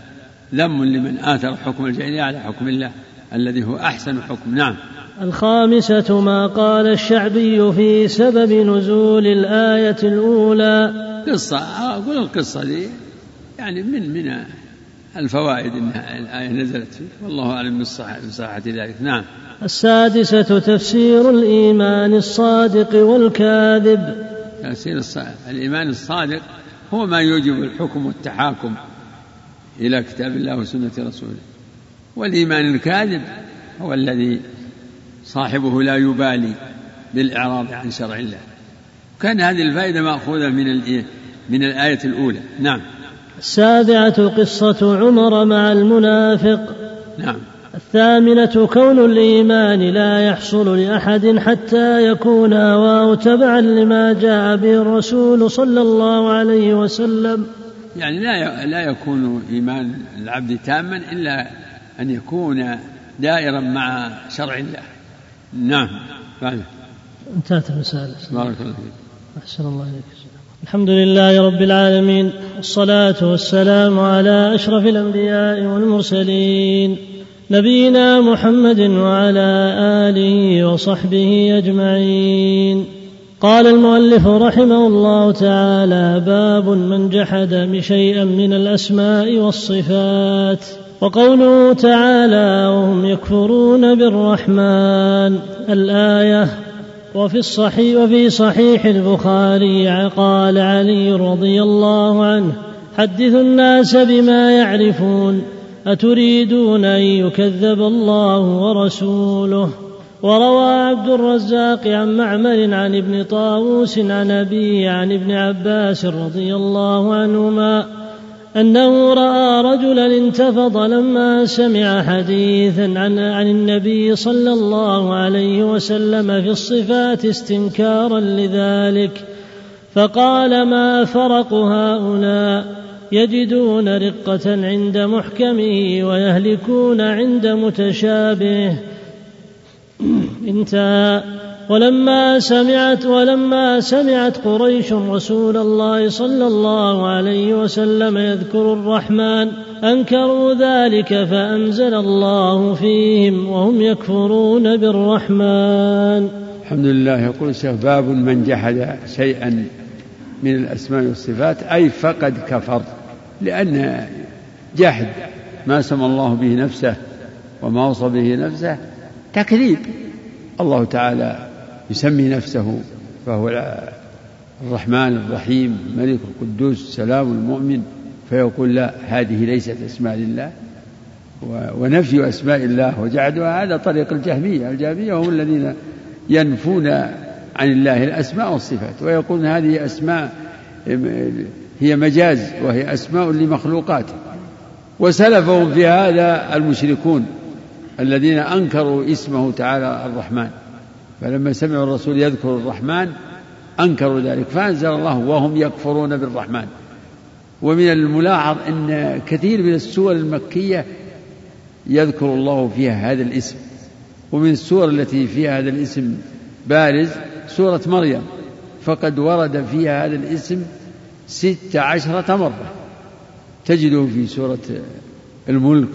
ذم لمن آثر حكم الجاهلية على حكم الله الذي هو أحسن حكم. نعم. الخامسة ما قال الشعبي في سبب نزول الآية الأولى. قصة أقول القصة دي. يعني من من الفوائد أن الآية نزلت. فيه والله أعلم من صحة ذلك. نعم. السادسة تفسير الإيمان الصادق والكاذب. تفسير الإيمان الصادق هو ما يوجب الحكم والتحاكم إلى كتاب الله وسنة رسوله. والإيمان الكاذب هو الذي صاحبه لا يبالي بالإعراض عن شرع الله. كان هذه الفائدة مأخوذة من من الآية الأولى. نعم. السابعة قصة عمر مع المنافق. نعم. الثامنة كون الإيمان لا يحصل لأحد حتى يكون هواه تبعا لما جاء به الرسول صلى الله عليه وسلم. يعني لا لا يكون إيمان العبد تاما إلا أن يكون دائرا مع شرع الله. نعم. بعد انتهت المسألة بارك الله فيك. أحسن الله إليك. الحمد لله رب العالمين والصلاة والسلام على أشرف الأنبياء والمرسلين نبينا محمد وعلى آله وصحبه أجمعين. قال المؤلف رحمه الله تعالى باب من جحد شيئا من الأسماء والصفات. وقوله تعالى وهم يكفرون بالرحمن. الآية وفي الصحيح وفي صحيح البخاري قال علي رضي الله عنه حدثوا الناس بما يعرفون أتريدون أن يكذب الله ورسوله؟ وروى عبد الرزاق عن معمر عن ابن طاووس عن أبيه عن ابن عباس رضي الله عنهما أنه رأى رجلا انتفض لما سمع حديثا عن, عن النبي صلى الله عليه وسلم في الصفات استنكارا لذلك. فقال ما فرق هؤلاء؟ يجدون رقة عند محكمه ويهلكون عند متشابه. انتهى. ولما سمعت ولما سمعت قريش رسول الله صلى الله عليه وسلم يذكر الرحمن أنكروا ذلك فأنزل الله فيهم وهم يكفرون بالرحمن. الحمد لله يقول الشيخ باب من جحد شيئا من الأسماء والصفات أي فقد كفر لأن جحد ما سمى الله به نفسه وما وصى به نفسه تكذيب. الله تعالى يسمي نفسه فهو الرحمن الرحيم الملك القدوس السلام المؤمن فيقول لا هذه ليست أسماء لله ونفي أسماء الله وجعلها هذا طريق الجهمية. الجهمية هم الذين ينفون عن الله الأسماء والصفات ويقولون هذه أسماء هي مجاز وهي أسماء لمخلوقاته وسلفهم في هذا المشركون الذين أنكروا اسمه تعالى الرحمن. فلما سمعوا الرسول يذكر الرحمن أنكروا ذلك فأنزل الله وهم يكفرون بالرحمن. ومن الملاحظ أن كثير من السور المكية يذكر الله فيها هذا الاسم. ومن السور التي فيها هذا الاسم بارز سورة مريم. فقد ورد فيها هذا الاسم ست عشرة مرة. تجده في سورة الملك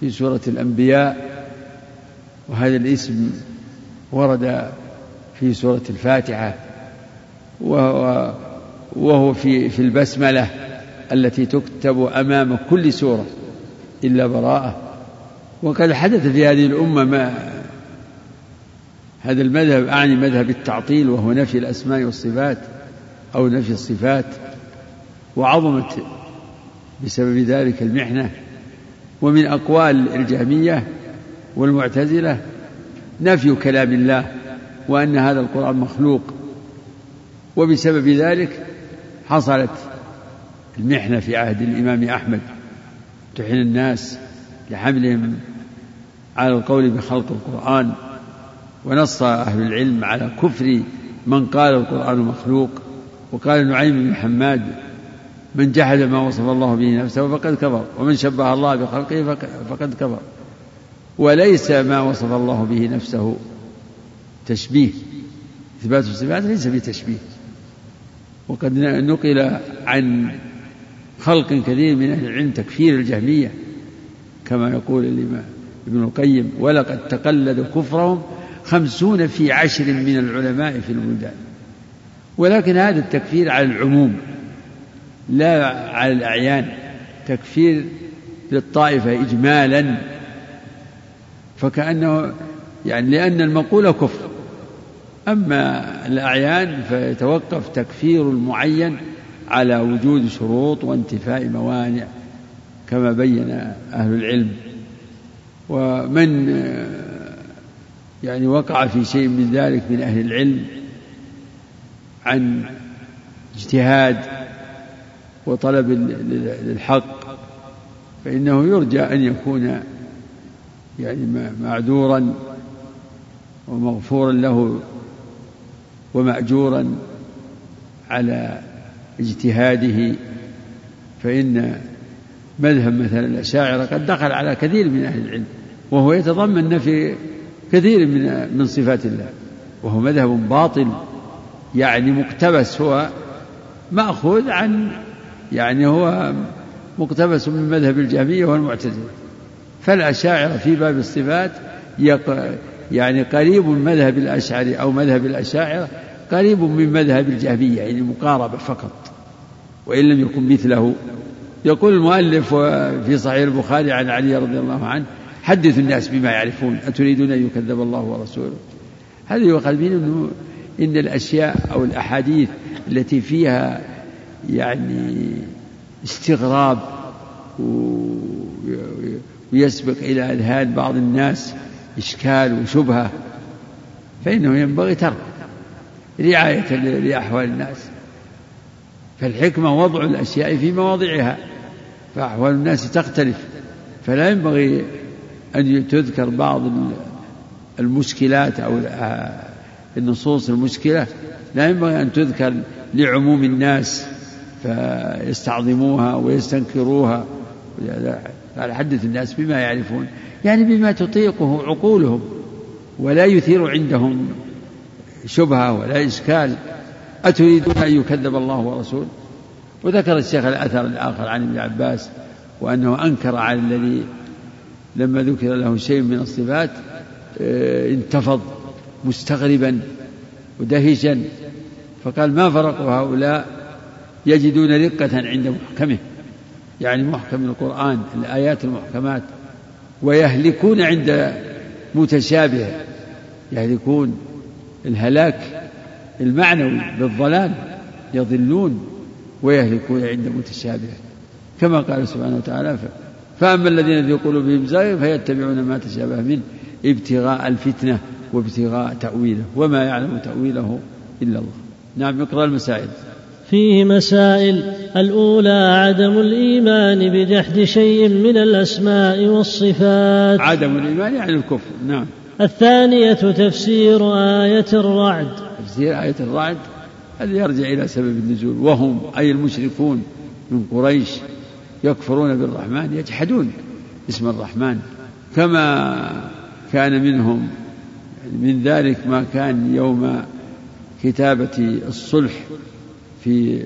في سورة الأنبياء. وهذا الاسم ورد في سورة الفاتحة وهو, وهو في في البسملة التي تكتب أمام كل سورة إلا براءة. وقد حدث في هذه الأمة ما هذا المذهب أعني مذهب التعطيل وهو نفي الأسماء والصفات أو نفي الصفات وعظمت بسبب ذلك المحنة. ومن أقوال الجهمية والمعتزلة نفي كلام الله وأن هذا القرآن مخلوق. وبسبب ذلك حصلت المحنة في عهد الإمام أحمد تحن الناس لحملهم على القول بخلق القرآن ونص أهل العلم على كفر من قال القرآن مخلوق. وقال نعيم بن حماد من جحد ما وصف الله به نفسه فقد كفر ومن شبه الله بخلقه فقد كفر. وليس ما وصف الله به نفسه. تشبيه. إثبات الصفات ليس بتشبيه. وقد نقل عن خلق كثير من أهل العلم تكفير الجهمية كما يقول الإمام ابن القيم ولقد تقلد كفرهم خمسون في عشر من العلماء في البلدان ولكن هذا التكفير على العموم لا على الأعيان. تكفير للطائفة إجمالا. فكأنه يعني لأن المقولة كفر. أما الأعيان فيتوقف تكفير المعين على وجود شروط وانتفاء موانع كما بين أهل العلم. ومن يعني وقع في شيء من ذلك من أهل العلم عن اجتهاد وطلب للحق فإنه يرجى أن يكون يعني معذورا ومغفورا له ومأجورا على اجتهاده فإن مذهب مثلا الأشاعرة قد دخل على كثير من أهل العلم وهو يتضمن نفي كثير من من صفات الله وهو مذهب باطل يعني مقتبس هو مأخوذ عن يعني هو مقتبس من مذهب الجهمية والمعتزلة. فالأشاعرة في باب الصفات يعني قريب من مذهب الأشعري أو مذهب الأشاعرة قريب من مذهب الجهمية يعني مقاربة فقط وإن لم يكن مثله. يقول المؤلف في صحيح البخاري عن علي رضي الله عنه حدثوا الناس بما يعرفون أتريدون أن يكذب الله ورسوله؟ هذا يؤخذ منه أنه إن الأشياء أو الأحاديث التي فيها يعني استغراب ويسبق إلى أذهان بعض الناس إشكال وشبهة فإنه ينبغي تركه رعاية لأحوال الناس. فالحكمة وضع الأشياء في مواضعها فأحوال الناس تختلف. فلا ينبغي أن تذكر بعض المشكلات أو النصوص المشكلة. لا ينبغي أن تذكر لعموم الناس فيستعظموها ويستنكروها. قال حدث الناس بما يعرفون يعني بما تطيقه عقولهم ولا يثير عندهم شبهة ولا إشكال. أتريدون أن يكذب الله ورسوله؟ وذكر الشيخ الأثر الآخر عن ابن عباس وأنه أنكر على الذي لما ذكر له شيء من الصفات آه، انتفض مستغربا ودهشا. فقال ما فرق هؤلاء يجدون رقة عند محكمه؟ يعني محكم القرآن الآيات المحكمات ويهلكون عند متشابه يهلكون الهلاك المعنوي بالضلال يضلون ويهلكون عند متشابه. كما قال سبحانه وتعالى فأما الذين في قلوبهم زيغ فيتبعون ما تشابه منه ابتغاء الفتنة وابتغاء تأويله وما يعلم تأويله إلا الله. نعم اقرأ المسائل. فيه مسائل. الأولى عدم الإيمان بجحد شيء من الأسماء والصفات. عدم الإيمان يعني الكفر نعم. الثانية تفسير آية الرعد. تفسير آية الرعد هذا يرجع إلى سبب النزول. وهم أي المشركون من قريش يكفرون بالرحمن يجحدون اسم الرحمن. كما كان منهم من ذلك ما كان يوم كتابة الصلح في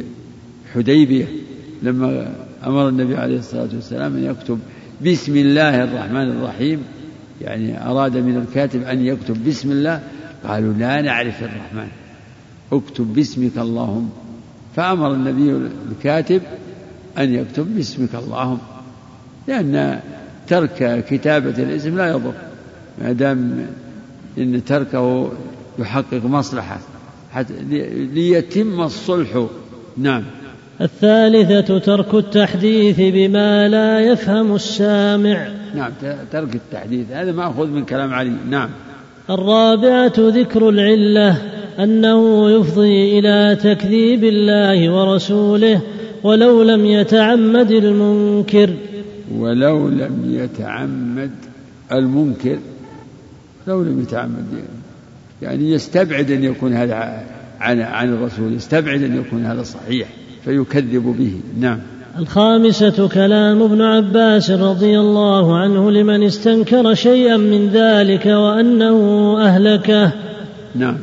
حديبية لما أمر النبي عليه الصلاة والسلام أن يكتب بسم الله الرحمن الرحيم يعني أراد من الكاتب أن يكتب بسم الله قالوا لا نعرف الرحمن اكتب باسمك اللهم. فأمر النبي الكاتب أن يكتب باسمك اللهم لأن ترك كتابة الاسم لا يضر ما دام إن تركه يحقق مصلحة. ليتم الصلح. نعم. الثالثة ترك التحديث بما لا يفهم السامع. نعم ترك التحديث. هذا مأخوذ من كلام علي. نعم. الرابعة ذكر العلة أنه يفضي إلى تكذيب الله ورسوله ولو لم يتعمد المنكر. ولو لم يتعمد المنكر لو لم يتعمد. يعني يستبعد أن يكون هذا عن عن الرسول يستبعد أن يكون هذا صحيح فيكذب به. نعم. الخامسة كلام ابن عباس رضي الله عنه لمن استنكر شيئا من ذلك وأنه أهلكه. نعم.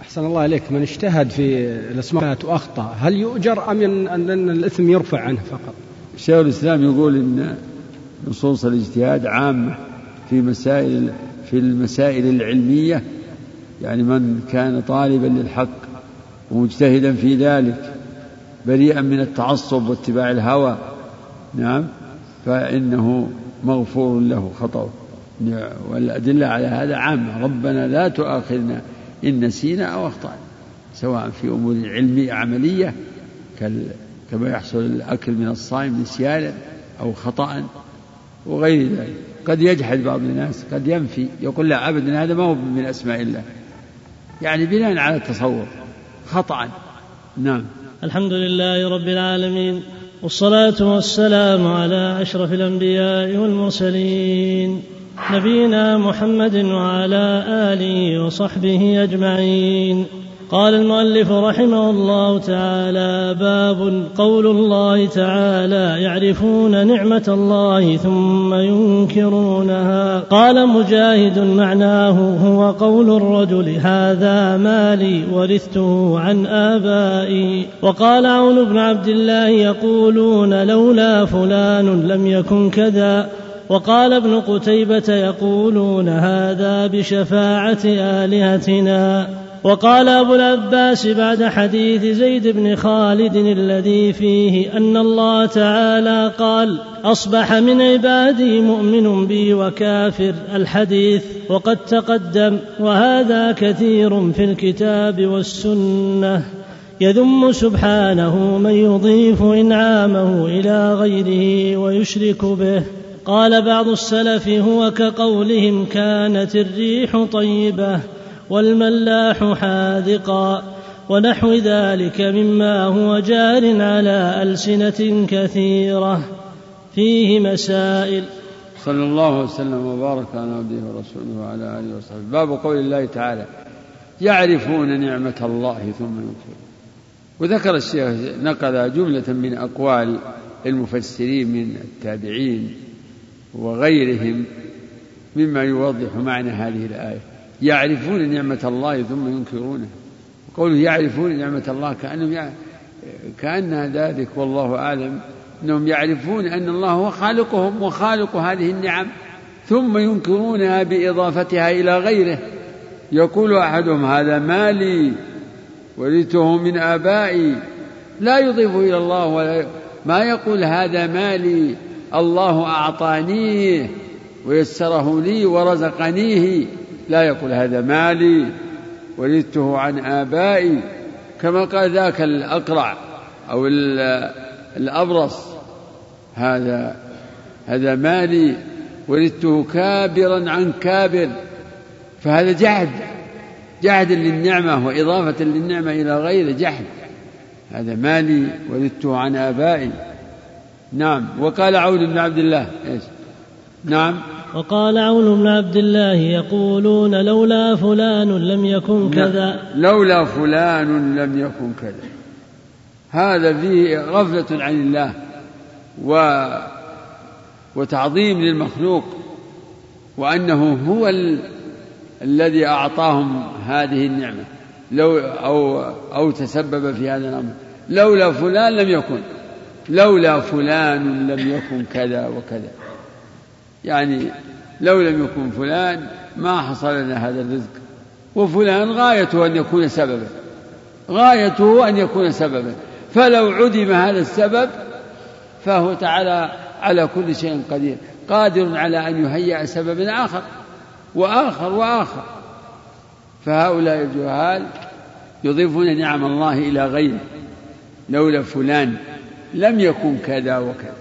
أحسن الله إليك من اجتهد في الأسماء وأخطأ هل يؤجر أم أن الإثم يرفع عنه فقط؟ شيخ الإسلام يقول إن نصوص الاجتهاد عامة في مسائل في المسائل العلمية يعني من كان طالبا للحق ومجتهدا في ذلك بريئا من التعصب واتباع الهوى نعم فإنه مغفور له خطأه والأدلة على هذا عامة. ربنا لا تؤاخذنا إن نسينا أو أخطأنا سواء في أمور علمية عملية كما يحصل الأكل من الصائم نسيانا أو خطأ وغير ذلك. قد يجحد بعض الناس قد ينفي يقول لا أبدا هذا ما هو من أسماء الله. يعني بناء على التصور. خطأ. نعم. الحمد لله رب العالمين والصلاة والسلام على أشرف الأنبياء والمرسلين نبينا محمد وعلى آله وصحبه أجمعين. قال المؤلف رحمه الله تعالى باب قول الله تعالى يعرفون نعمة الله ثم ينكرونها. قال مجاهد معناه هو قول الرجل هذا مالي ورثته عن آبائي. وقال عون بن عبد الله يقولون لولا فلان لم يكن كذا. وقال ابن قتيبة يقولون هذا بشفاعة آلهتنا. وقال أبو العباس بعد حديث زيد بن خالد الذي فيه أن الله تعالى قال أصبح من عبادي مؤمن بي وكافر الحديث وقد تقدم وهذا كثير في الكتاب والسنة. يذم سبحانه من يضيف إنعامه إلى غيره ويشرك به. قال بعض السلف هو كقولهم كانت الريح طيبة. والملاح حاذقا ونحو ذلك مما هو جار على ألسنة كثيرة. فيه مسائل. صلى الله وسلم وبارك على عبده ورسوله وعلى آله وصحبه. باب قول الله تعالى يعرفون نعمة الله ثم ينكرون وذكر الشيخ نقل جملة من أقوال المفسرين من التابعين وغيرهم مما يوضح معنى هذه الآية. يعرفون نعمة الله ثم ينكرونها قوله يعرفون نعمة الله كأنهم يع... كأنها ذلك والله أعلم. أنهم يعرفون أن الله هو خالقهم وخالق هذه النعم ثم ينكرونها بإضافتها إلى غيره. يقول أحدهم هذا مالي ورثته من آبائي. لا يضيف إلى الله ولا ما يقول هذا مالي الله أعطانيه ويسره لي ورزقنيه. لا يقول هذا مالي ورثته عن آبائي كما قال ذاك الأقرع أو الأبرص هذا هذا مالي ورثته كابرا عن كابر. فهذا جهد جهد للنعمة وإضافة للنعمة إلى غيره جهد. هذا مالي ورثته عن آبائي. نعم وقال عون بن عبد الله إيش؟ نعم. وقال عون بن عبد الله يقولون لولا فلان لم يكن كذا. لولا فلان لم يكن كذا. هذا فيه غفلة عن الله و وتعظيم للمخلوق وأنه هو ال... الذي أعطاهم هذه النعمة. لو أو أو تسبب في هذا الأمر. لولا فلان لم يكن. لولا فلان لم يكن كذا وكذا. يعني لو لم يكن فلان ما حصل لنا هذا الرزق. وفلان غايته أن يكون سببا. غايته أن يكون سببا. فلو عدم هذا السبب فهو تعالى على كل شيء قدير. قادر على أن يهيئ سببا آخر. وآخر وآخر. فهؤلاء الجهال يضيفون نعم الله إلى غيره. لولا فلان لم يكن كذا وكذا.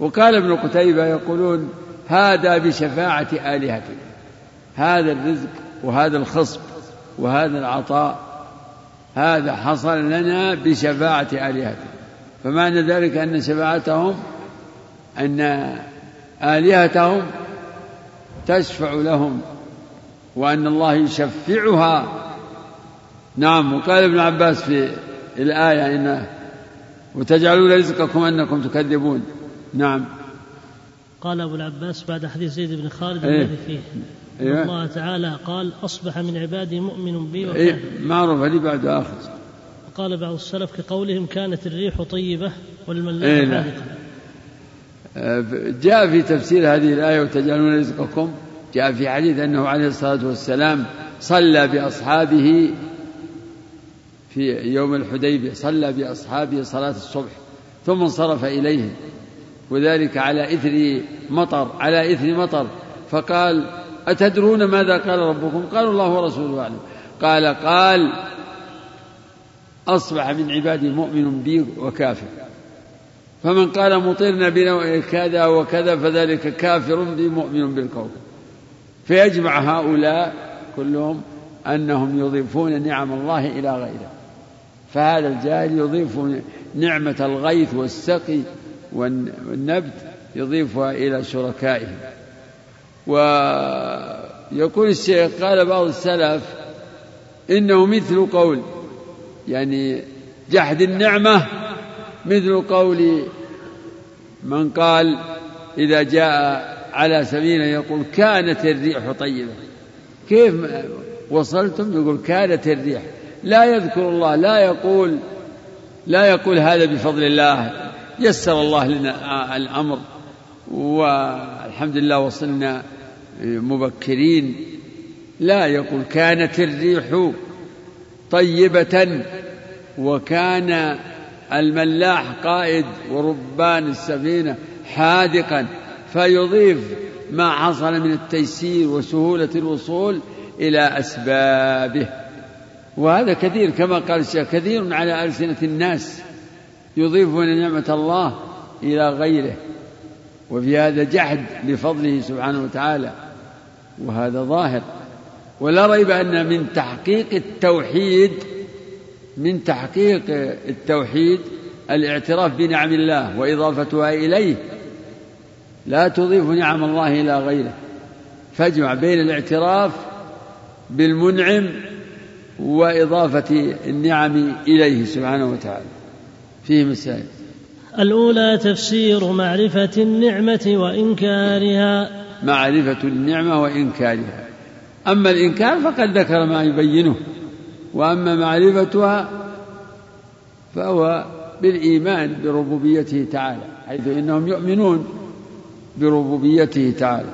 وقال ابن قتيبة يقولون هذا بشفاعة آلهتنا هذا الرزق وهذا الخصب وهذا العطاء هذا حصل لنا بشفاعة آلهتنا فمعنى ذلك أن شفاعتهم أن آلهتهم تشفع لهم وأن الله يشفعها. نعم وقال ابن عباس في الآية إن وتجعلون رزقكم أنكم تكذبون. نعم. قال أبو العباس بعد حديث زيد بن خالد إيه؟ الذي فيه إيه؟ الله تعالى قال أصبح من عبادي مؤمن بي وكافر إيه؟ معروف هذه بعد آخر وقال بعض السلف كقولهم كانت الريح طيبة والملاح إيه حادقة آه، جاء في تفسير هذه الآية وتجعلون رزقكم جاء في حديث أنه عليه الصلاة والسلام صلى بأصحابه في يوم الحديبية صلى بأصحابه صلاة الصبح ثم انصرف إليهم وذلك على إثر مطر على إثر مطر. فقال أتدرون ماذا قال ربكم؟ قالوا الله ورسوله أعلم. قال قال أصبح من عبادي مؤمن بي وكافر. فمن قال مطرنا بنوع كذا وكذا فذلك كافر بي مؤمن بالكوكب فيجمع هؤلاء كلهم أنهم يضيفون نعم الله إلى غيره. فهذا الجاهل يضيف نعمة الغيث والسقي والنبت يضيفها إلى شركائهم. ويقول الشيخ قال بعض السلف إنه مثل قول يعني جحد النعمة مثل قول من قال إذا جاء على سبيل يقول كانت الريح طيبة. كيف وصلتم؟ يقول كانت الريح. لا يذكر الله لا يقول لا يقول هذا بفضل الله. يسر الله لنا الأمر. والحمد لله وصلنا مبكرين. لا يقول كانت الريح طيبة وكان الملاح قائد وربان السفينة حاذقا فيضيف ما حصل من التيسير وسهولة الوصول إلى أسبابه. وهذا كثير كما قال الشيخ كثير على ألسنة الناس. يضيفون نعمة الله إلى غيره. وفي هذا جحد لفضله سبحانه وتعالى وهذا ظاهر. ولا ريب أن من تحقيق التوحيد من تحقيق التوحيد الاعتراف بنعم الله وإضافتها إليه. لا تضيف نعم الله إلى غيره. فاجمع بين الاعتراف بالمنعم وإضافة النعم إليه سبحانه وتعالى. فيه مسائل. الأولى تفسير معرفة النعمة وإنكارها. معرفة النعمة وإنكارها. أما الإنكار فقد ذكر ما يبينه وأما معرفتها فهو بالإيمان بربوبيته تعالى حيث إنهم يؤمنون بربوبيته تعالى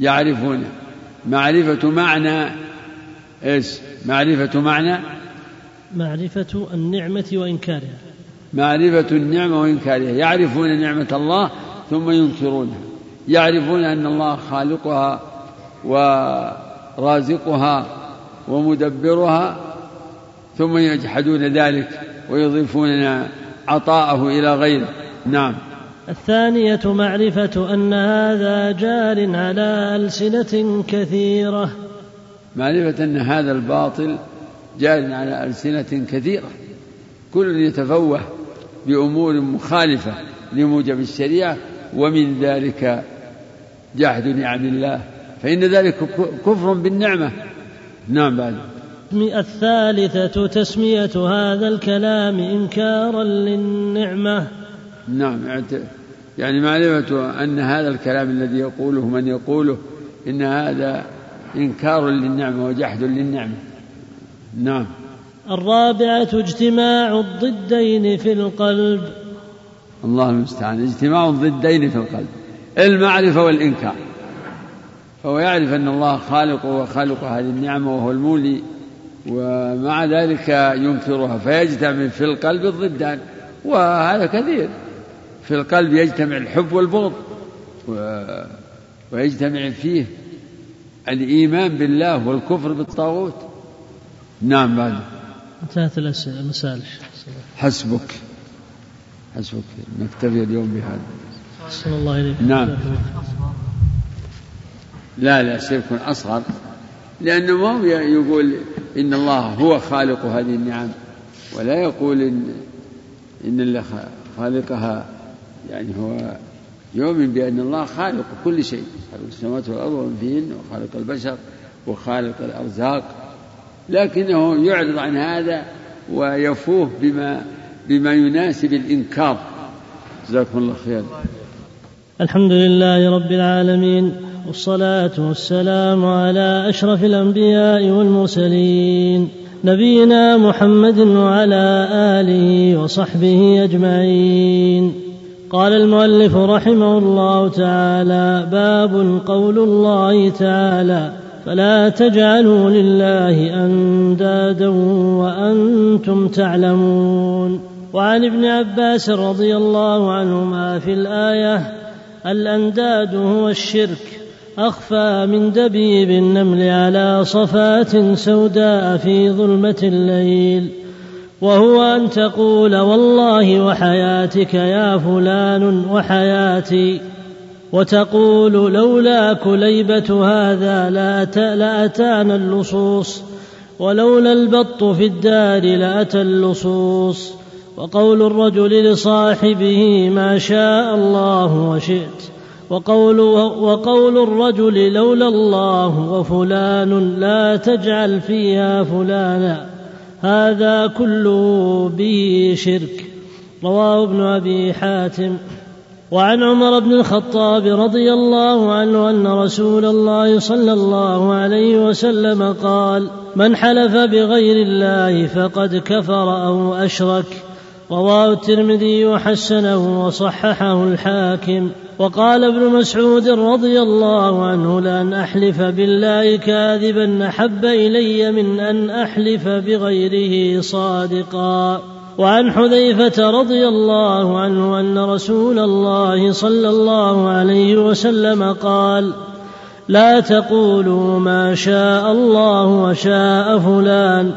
يعرفون معرفة معنى إيش؟ معرفة معنى معرفة النعمة وإنكارها. معرفة النعمة وإنكارها. يعرفون نعمة الله ثم ينكرونها. يعرفون أن الله خالقها ورازقها ومدبرها ثم يجحدون ذلك ويضيفون عطاءه إلى غيره نعم. الثانية معرفة أن هذا جار على ألسنة كثيرة. معرفة أن هذا الباطل جار على ألسنة كثيرة. كل يتفوه بأمور مخالفة لموجب الشريعة ومن ذلك جحد نعم الله. فإن ذلك كفر بالنعمة. نعم بعد. الثالثة تسمية هذا الكلام إنكارا للنعمة. نعم يعني معرفة أن هذا الكلام الذي يقوله من يقوله إن هذا إنكار للنعمة وجحد للنعمة. نعم. الرابعة اجتماع الضدين في القلب. الله المستعان. اجتماع الضدين في القلب. المعرفة والإنكار. فهو يعرف أن الله خالق وخالق هذه النعمة وهو المولي ومع ذلك ينكرها فيجتمع في القلب الضدان. وهذا كثير. في القلب يجتمع الحب والبغض ويجتمع فيه الإيمان بالله والكفر بالطاغوت. نعم بعد. انتهت المسائل حسبك. حسبك. نكتفي اليوم بهذا. أحسن الله إليك. نعم. لا لا شرك أصغر. لأنه ما هو يقول إن الله هو خالق هذه النعم ولا يقول إن إن اللي خالقها. يعني هو يؤمن بأن الله خالق كل شيء خالق السماوات والأرض ومن فيهن وخالق البشر وخالق الأرزاق. لكنه يعرض عن هذا ويفوه بما بما يناسب الإنكار. جزاكم الله خير. الحمد لله رب العالمين والصلاة والسلام على أشرف الأنبياء والمرسلين نبينا محمد وعلى آله وصحبه أجمعين. قال المؤلف رحمه الله تعالى باب قول الله تعالى فلا تجعلوا لله أندادا وأنتم تعلمون. وعن ابن عباس رضي الله عنهما في الآية الأنداد هو الشرك أخفى من دبيب النمل على صفات سوداء في ظلمة الليل. وهو أن تقول والله وحياتك يا فلان وحياتي. وتقول لولا كليبة هذا لأتانا اللصوص ولولا البط في الدار لأتى اللصوص. وقول الرجل لصاحبه ما شاء الله وشئت وقول, وقول الرجل لولا الله وفلان لا تجعل فيها فلانا هذا كله به شرك. رواه ابن أبي حاتم. وعن عمر بن الخطاب رضي الله عنه أن رسول الله صلى الله عليه وسلم قال من حلف بغير الله فقد كفر أو أشرك. رواه الترمذي وحسنه وصححه الحاكم. وقال ابن مسعود رضي الله عنه لأن أحلف بالله كاذبا أحب إلي من أن أحلف بغيره صادقا. وعن حذيفة رضي الله عنه أن رسول الله صلى الله عليه وسلم قال لا تقولوا ما شاء الله وشاء فلان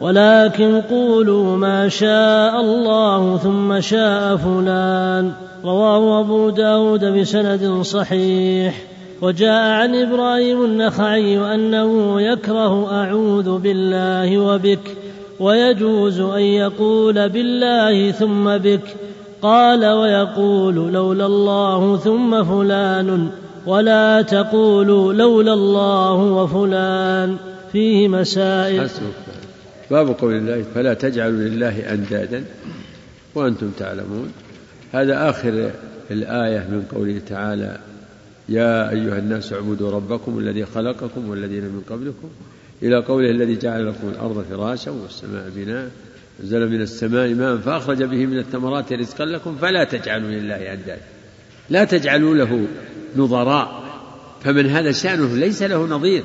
ولكن قولوا ما شاء الله ثم شاء فلان. رواه أبو داود بسند صحيح. وجاء عن إبراهيم النخعي أنه يكره أعوذ بالله وبك ويجوز أن يقول بالله ثم بك. قال ويقول لولا الله ثم فلان ولا تقولوا لولا الله وفلان. فيه مسائل. باب قول الله فلا تجعلوا لله أندادا وأنتم تعلمون. هذا آخر الآية من قوله تعالى يا أيها الناس اعبدوا ربكم الذي خلقكم والذين من قبلكم. إلى قوله الذي جعل لكم الأرض فراشا والسماء بناء نزل من السماء ماء فأخرج به من الثمرات رزقا لكم فلا تجعلوا لله أندادا. لا تجعلوا له نظراء فمن هذا شأنه ليس له نظير.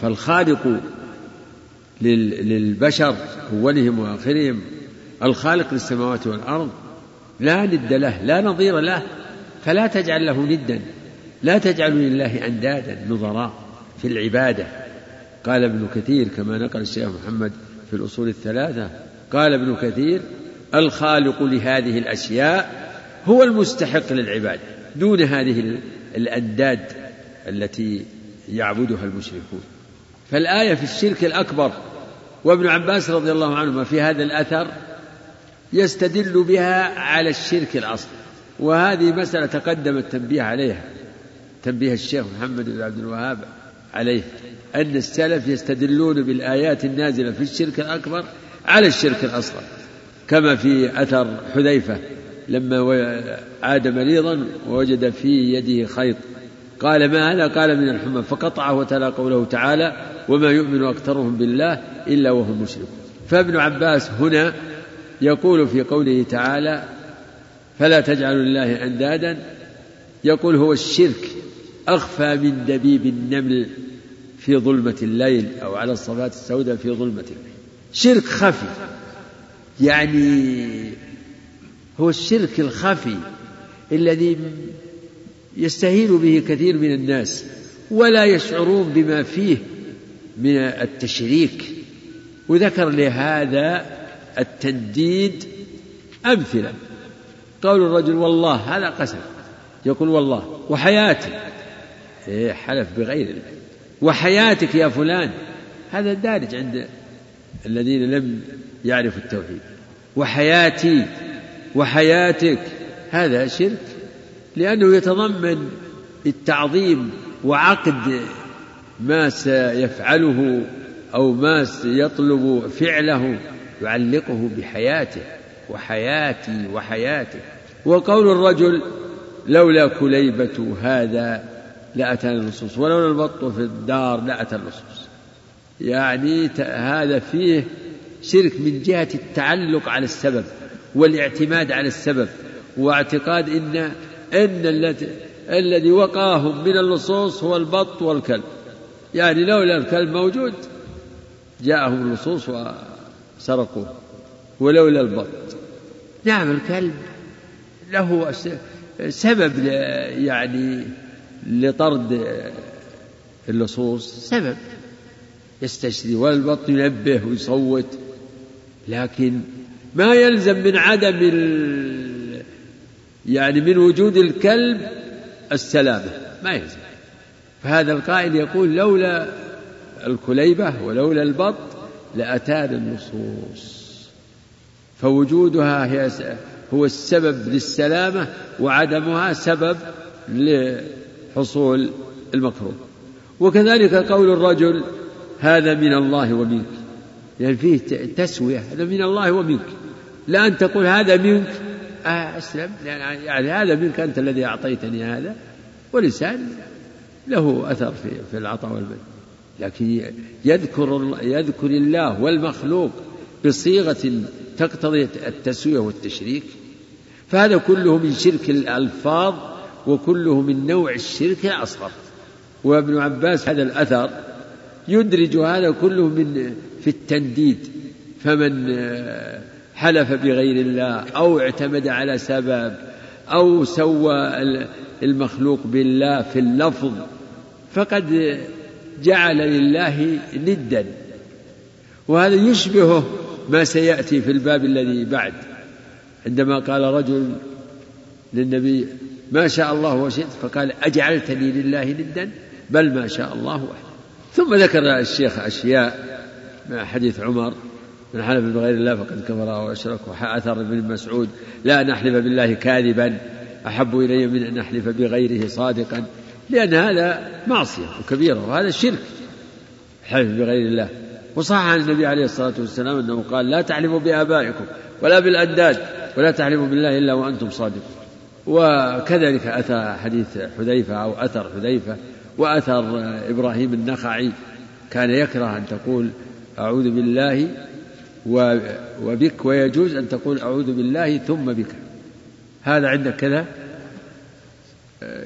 فالخالق للبشر أولهم وآخرهم الخالق للسماوات والأرض لا ند له لا نظير له فلا تجعل له ندا. لا تجعلوا لله أندادا نظراء في العبادة. قال ابن كثير كما نقل الشيخ محمد في الأصول الثلاثة قال ابن كثير الخالق لهذه الأشياء هو المستحق للعبادة دون هذه الأنداد التي يعبدها المشركون. فالآية في الشرك الأكبر وابن عباس رضي الله عنهما في هذا الأثر يستدل بها على الشرك الأصغر وهذه مسألة تقدم التنبيه عليها تنبيه الشيخ محمد بن عبد الوهاب عليه. أن السلف يستدلون بالآيات النازلة في الشرك الأكبر على الشرك الأصغر كما في أثر حذيفة لما عاد مريضا ووجد في يده خيط. قال ما هذا؟ قال من الحمى فقطعه وتلا قوله تعالى وما يؤمن أكثرهم بالله إلا وهم مشركون. فابن عباس هنا يقول في قوله تعالى فلا تجعلوا لله أندادا. يقول هو الشرك أخفى من دبيب النمل في ظلمة الليل أو على الصفات السوداء في ظلمة الليل. شرك خفي. يعني هو الشرك الخفي الذي يستهين به كثير من الناس ولا يشعرون بما فيه من التشريك. وذكر لهذا التنديد أمثلة. قول الرجل والله هذا قسم. يقول والله وحياتي إيه حلف بغير الله. وحياتك يا فلان. هذا دارج عند الذين لم يعرفوا التوحيد. وحياتي وحياتك. هذا شرك. لأنه يتضمن التعظيم وعقد ما سيفعله أو ما سيطلب فعله يعلقه بحياته. وحياتي وحياته وقول الرجل لولا كليبة هذا لأتانا النصوص. ولولا البط في الدار لأتى النصوص. يعني هذا فيه شرك من جهة التعلق على السبب والاعتماد على السبب واعتقاد ان الذي الذي وقاهم من اللصوص هو البط والكلب. يعني لولا الكلب موجود جاءهم اللصوص وسرقوه. ولولا البط نعم الكلب له سبب يعني لطرد اللصوص. سبب. يستشري والبط ينبه ويصوت لكن ما يلزم من عدم ال... يعني من وجود الكلب السلامة ما يلزم. فهذا القائل يقول لولا الكليبة ولولا البط لأتانا النصوص فوجودها هي هو السبب للسلامة وعدمها سبب لحصول المكروه. وكذلك قول الرجل هذا من الله ومنك. يعني فيه تسوية هذا من الله ومنك. لا أن تقول هذا منك. آه أسلم. يعني هذا منك أنت الذي أعطيتني هذا. والإنسان له أثر في في العطاء والمن لكن يذكر يذكر الله والمخلوق بصيغة تقتضي التسوية والتشريك. فهذا كله من شرك الألفاظ وكله من نوع الشرك الأصغر. وابن عباس هذا الأثر يدرج هذا كله من في التنديد. فمن حلف بغير الله أو اعتمد على سبب أو سوى المخلوق بالله في اللفظ فقد جعل لله ندا. وهذا يشبهه ما سيأتي في الباب الذي بعد. عندما قال رجل للنبي ما شاء الله وشئت فقال أجعلتني لله ندا بل ما شاء الله وحده. ثم ذكر الشيخ أشياء مع حديث عمر من حلف بغير الله فقد كفر أو أشرك وأثر ابن مسعود لا نحلف بالله كاذبا أحب إلي من أن نحلف بغيره صادقا لأن هذا معصية وكبيرة وهذا شرك حلف بغير الله. وصح عن النبي عليه الصلاة والسلام أنه قال لا تحلفوا بآبائكم ولا بالأنداد ولا تحلفوا بالله إلا وأنتم صادقون. وكذلك أتى حديث حذيفة أو أثر حذيفة وأثر إبراهيم النخعي. كان يكره أن تقول أعوذ بالله وبك ويجوز أن تقول أعوذ بالله ثم بك. هذا عندك كذا؟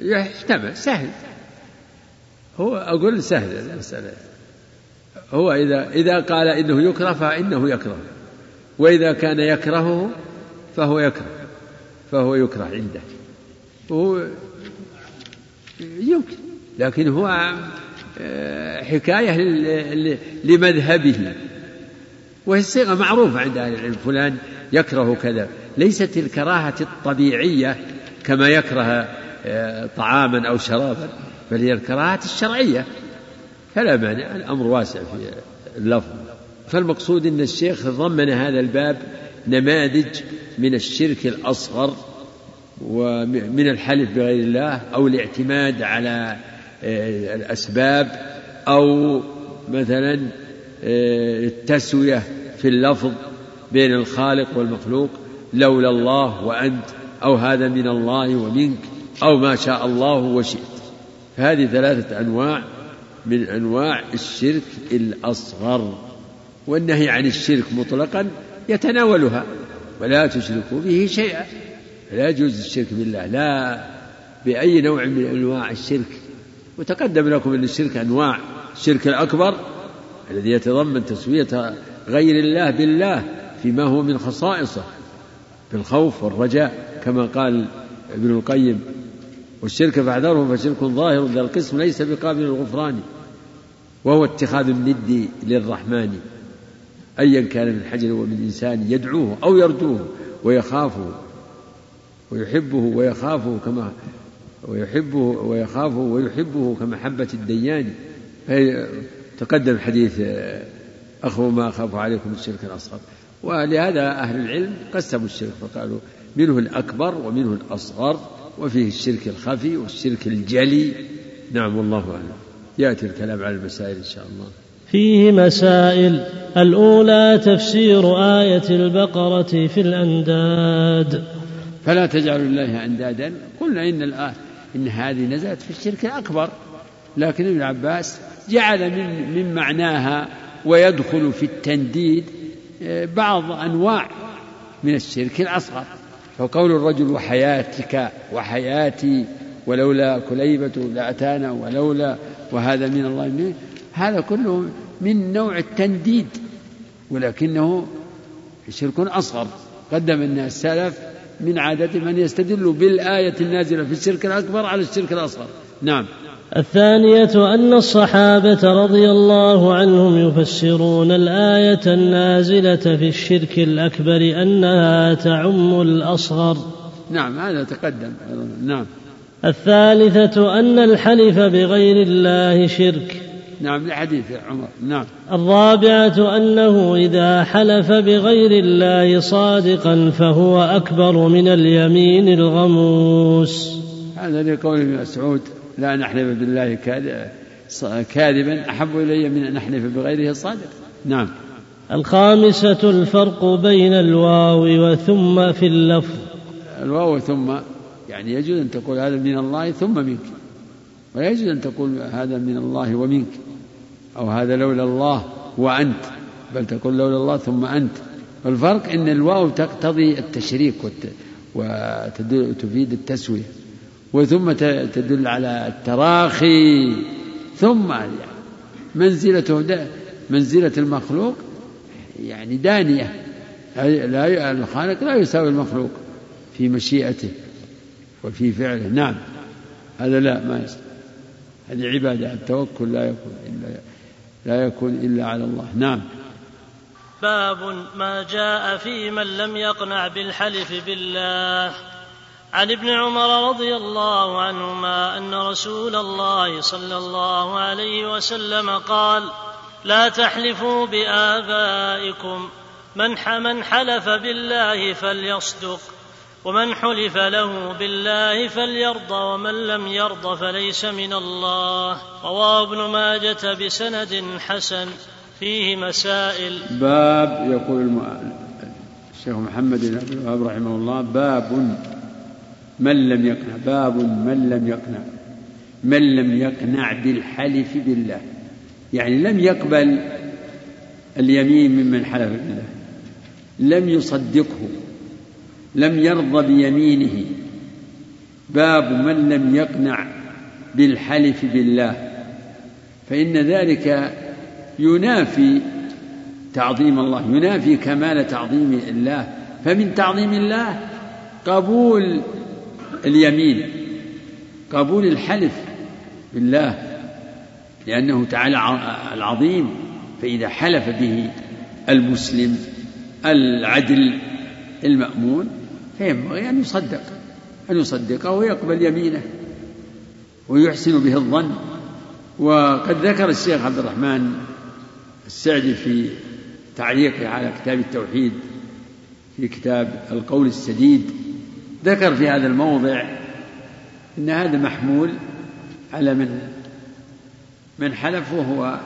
يحتمل سهل. هو أقول سهل المسألة هو إذا إذا قال إنه يكره فإنه يكره وإذا كان يكرهه فهو يكره. فهو يكره عنده. هو يمكن لكن هو آه، حكاية لمذهبه. وهي الصيغة معروفة عند أهل العلم فلان يكره كذا. ليست الكراهة الطبيعية كما يكره آه، طعاما أو شرابا بل هي الكراهة الشرعية. فلا مانع الأمر واسع في اللفظ. فالمقصود أن الشيخ ضمن هذا الباب نماذج من الشرك الأصغر ومن الحلف بغير الله أو الاعتماد على آه، الأسباب أو مثلا آه، التسوية في اللفظ بين الخالق والمخلوق لولا الله وأنت أو هذا من الله ومنك أو ما شاء الله وشئت. فهذه ثلاثة أنواع من أنواع الشرك الأصغر. والنهي عن الشرك مطلقا يتناولها. ولا تشركوا به شيئا. لا يجوز الشرك بالله. لا بأي نوع من أنواع الشرك. وتقدم لكم أن الشرك أنواع. الشرك الأكبر الذي يتضمن تسوية غير الله بالله فيما هو من خصائصه. بالخوف والرجاء كما قال ابن القيم. والشرك فاحذره فشرك ظاهر ذا القسم ليس بقابل الغفران وهو اتخاذ الند للرحمن. أيا كان من حجر ومن إنسان يدعوه أو يرجوه ويخافه ويحبه ويخافه كما ويحبه ويخافه ويحبه كمحبة الديان. تقدم حديث أخو ما أخاف عليكم الشرك الأصغر. ولهذا أهل العلم قسموا الشرك فقالوا منه الأكبر ومنه الأصغر وفيه الشرك الخفي والشرك الجلي. نعم والله أعلم. يأتي الكلام على المسائل إن شاء الله. فيه مسائل. الأولى تفسير آية البقرة في الأنداد. فلا تجعلوا الله أندادا. قلنا إن الآية إن هذه نزلت في الشرك الأكبر لكن ابن عباس جعل من من معناها ويدخل في التنديد آه، بعض أنواع من الشرك الأصغر. فقول الرجل وحياتك وحياتي ولولا كليبة لأتانا ولولا وهذا من الله. منه هذا كله من نوع التنديد ولكنه شرك أصغر. قدم أن السلف من عادة من يستدل بالآية النازلة في الشرك الأكبر على الشرك الأصغر. نعم. الثانية أن الصحابة رضي الله عنهم يفسرون الآية النازلة في الشرك الأكبر أنها تعم الأصغر. نعم هذا تقدم نعم. الثالثة أن الحلف بغير الله شرك. نعم لحديث عمر. نعم. الرابعة أنه إذا حلف بغير الله صادقا فهو أكبر من اليمين الغموس. هذا لقول ابن مسعود لا نحلف بالله كاذبا أحب إلي من أن نحلف بغيره صادق نعم. الخامسة الفرق بين الواو وثم في اللفظ. الواو ثم يعني يجوز أن تقول هذا من الله ثم منك. ولا يجوز أن تقول هذا من الله ومنك. أو هذا لولا الله وأنت بل تقول لولا الله ثم أنت. والفرق أن الواو تقتضي التشريك وتفيد التسوية وثم تدل على التراخي. ثم منزلته منزلة المخلوق يعني دانية لا الخالق لا يساوي المخلوق في مشيئته وفي فعله. نعم هذا لا ما يصح هذه عبادة التوكل لا يكون إلا لا يكون إلا على الله. نعم. باب ما جاء في من لم يقنع بالحلف بالله. عن ابن عمر رضي الله عنهما أن رسول الله صلى الله عليه وسلم قال لا تحلفوا بآبائكم. من من حلف بالله فليصدق. ومن حلف له بالله فليرضى ومن لم يرض فليس من الله. رواه ابن ماجة بسند حسن فيه مسائل. باب يقول الشيخ محمد بن عبد الوهاب رحمه الله باب من لم يقنع باب من لم يقنع من لم يقنع بالحلف بالله. يعني لم يقبل اليمين ممن حلف بالله لم يصدقه. لم يرضى بيمينه. باب من لم يقنع بالحلف بالله. فإن ذلك ينافي تعظيم الله ينافي كمال تعظيم الله. فمن تعظيم الله قبول اليمين قبول الحلف بالله لأنه تعالى العظيم. فإذا حلف به المسلم العدل المأمون فينبغي أن يصدق. أن يصدقه ويقبل يمينه ويحسن به الظن. وقد ذكر الشيخ عبد الرحمن السعدي في تعليقه على كتاب التوحيد في كتاب القول السديد ذكر في هذا الموضع إن هذا محمول على من من حلف وهو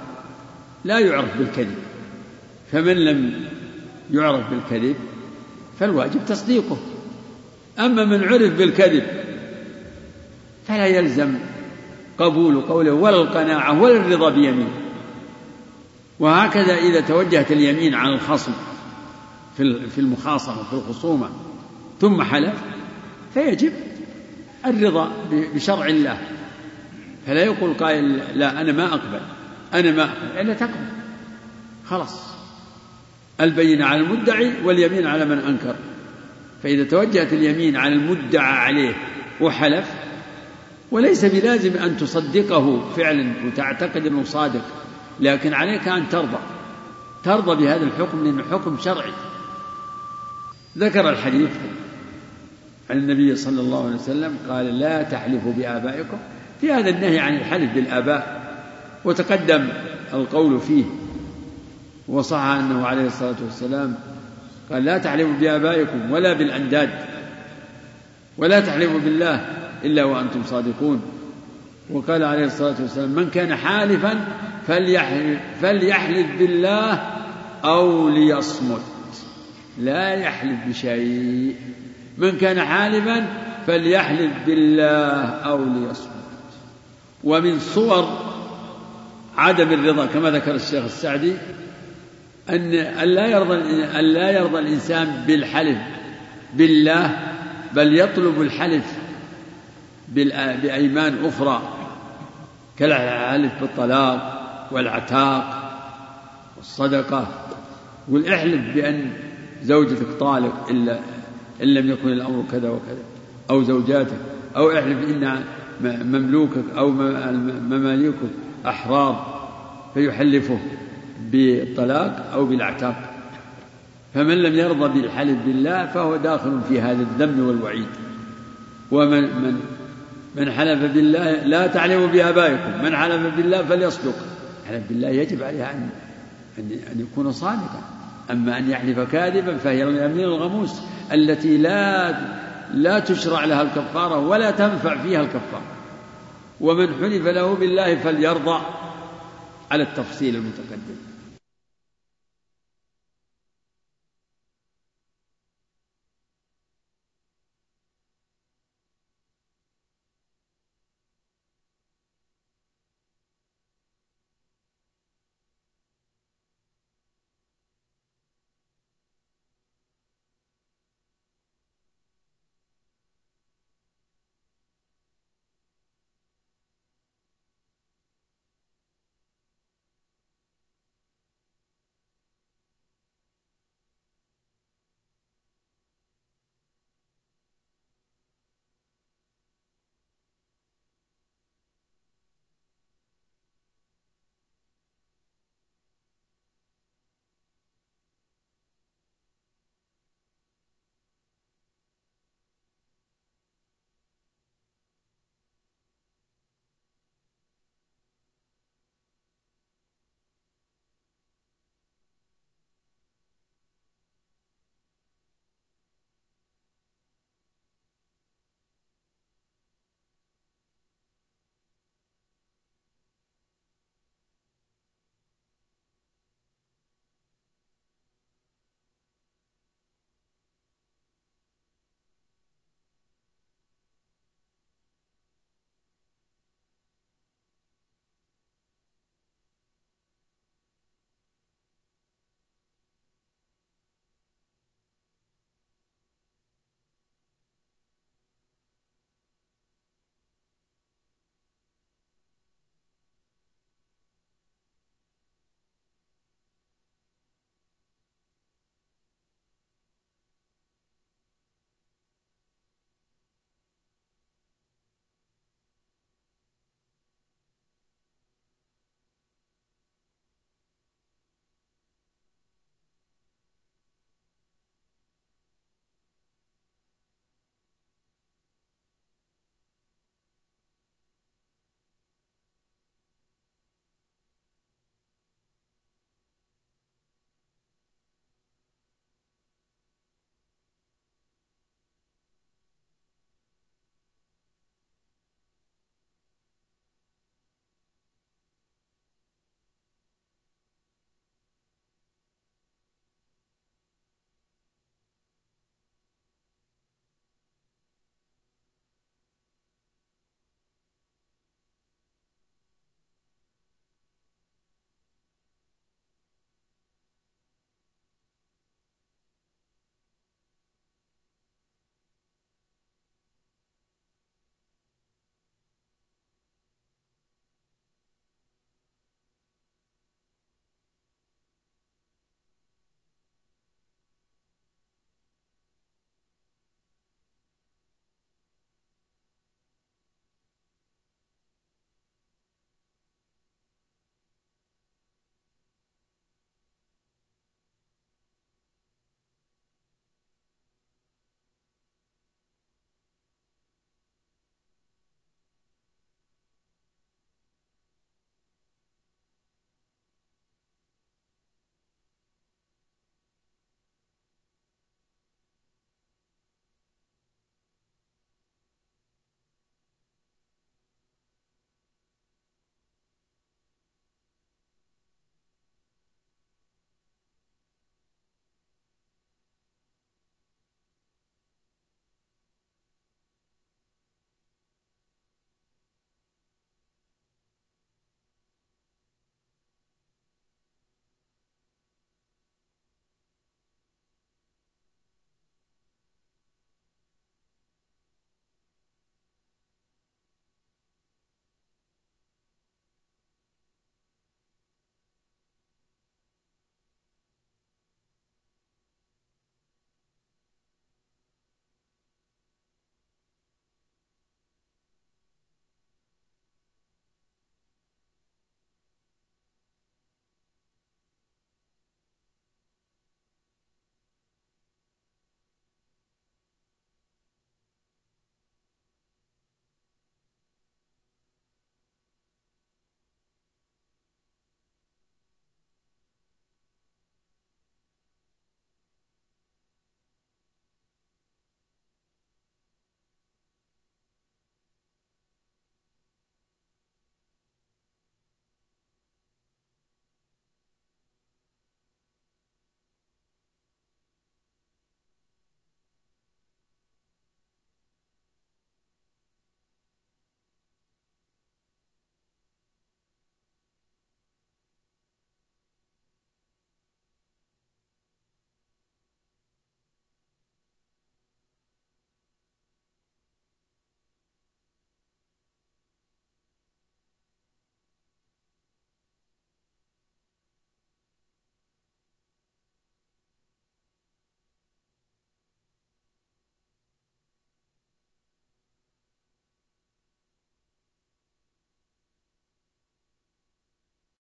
لا يعرف بالكذب. فمن لم يعرف بالكذب فالواجب تصديقه. أما من عرف بالكذب فلا يلزم قبول قوله ولا القناعه ولا الرضا بيمينه. وهكذا إذا توجهت اليمين على الخصم في المخاصمة في الخصومة ثم حلف فيجب الرضا بشرع الله. فلا يقول قائل لا أنا ما أقبل أنا ما أقبل إلا تقبل. خلاص. البينة على المدعي واليمين على من أنكر. فإذا توجهت اليمين على المدعى عليه وحلف وليس بلازم أن تصدقه فعلا وتعتقد أنه صادق لكن عليك أن ترضى ترضى بهذا الحكم لأنه حكم شرعي. ذكر الحديث عن النبي صلى الله عليه وسلم قال لا تحلفوا بآبائكم. في هذا النهي عن الحلف بالآباء وتقدم القول فيه وصح أنه عليه الصلاة والسلام قال لا تحلفوا بآبائكم ولا بالأنداد ولا تحلفوا بالله إلا وأنتم صادقون. وقال عليه الصلاة والسلام من كان حالفا فليحلف, فليحلف بالله أو ليصمت. لا يحلف بشيء. من كان حالفا فليحلف بالله أو ليصمت. ومن صور عدم الرضا كما ذكر الشيخ السعدي أن لا يرضى أن لا يرضى الإنسان بالحلف بالله بل يطلب الحلف بأيمان أخرى كالحلف بالطلاق والعتاق والصدقة. يقول احلف بأن زوجتك طالق إلا إن لم يكن الأمر كذا وكذا أو زوجاتك أو احلف إن مملوكك أو مماليكك أحرار فيحلفه. بالطلاق أو بالعتاق فمن لم يرضى بالحلف بالله فهو داخل في هذا الذم والوعيد. ومن من من حلف بالله لا تعلموا بآبائكم. من حلف بالله فليصدق. يحلف بالله يجب عليه أن أن يكون صادقا. أما أن يحلف كاذبا فهي اليمين الغموس التي لا لا تشرع لها الكفارة ولا تنفع فيها الكفارة. ومن حلف له بالله فليرضى. على التفصيل المتقدم.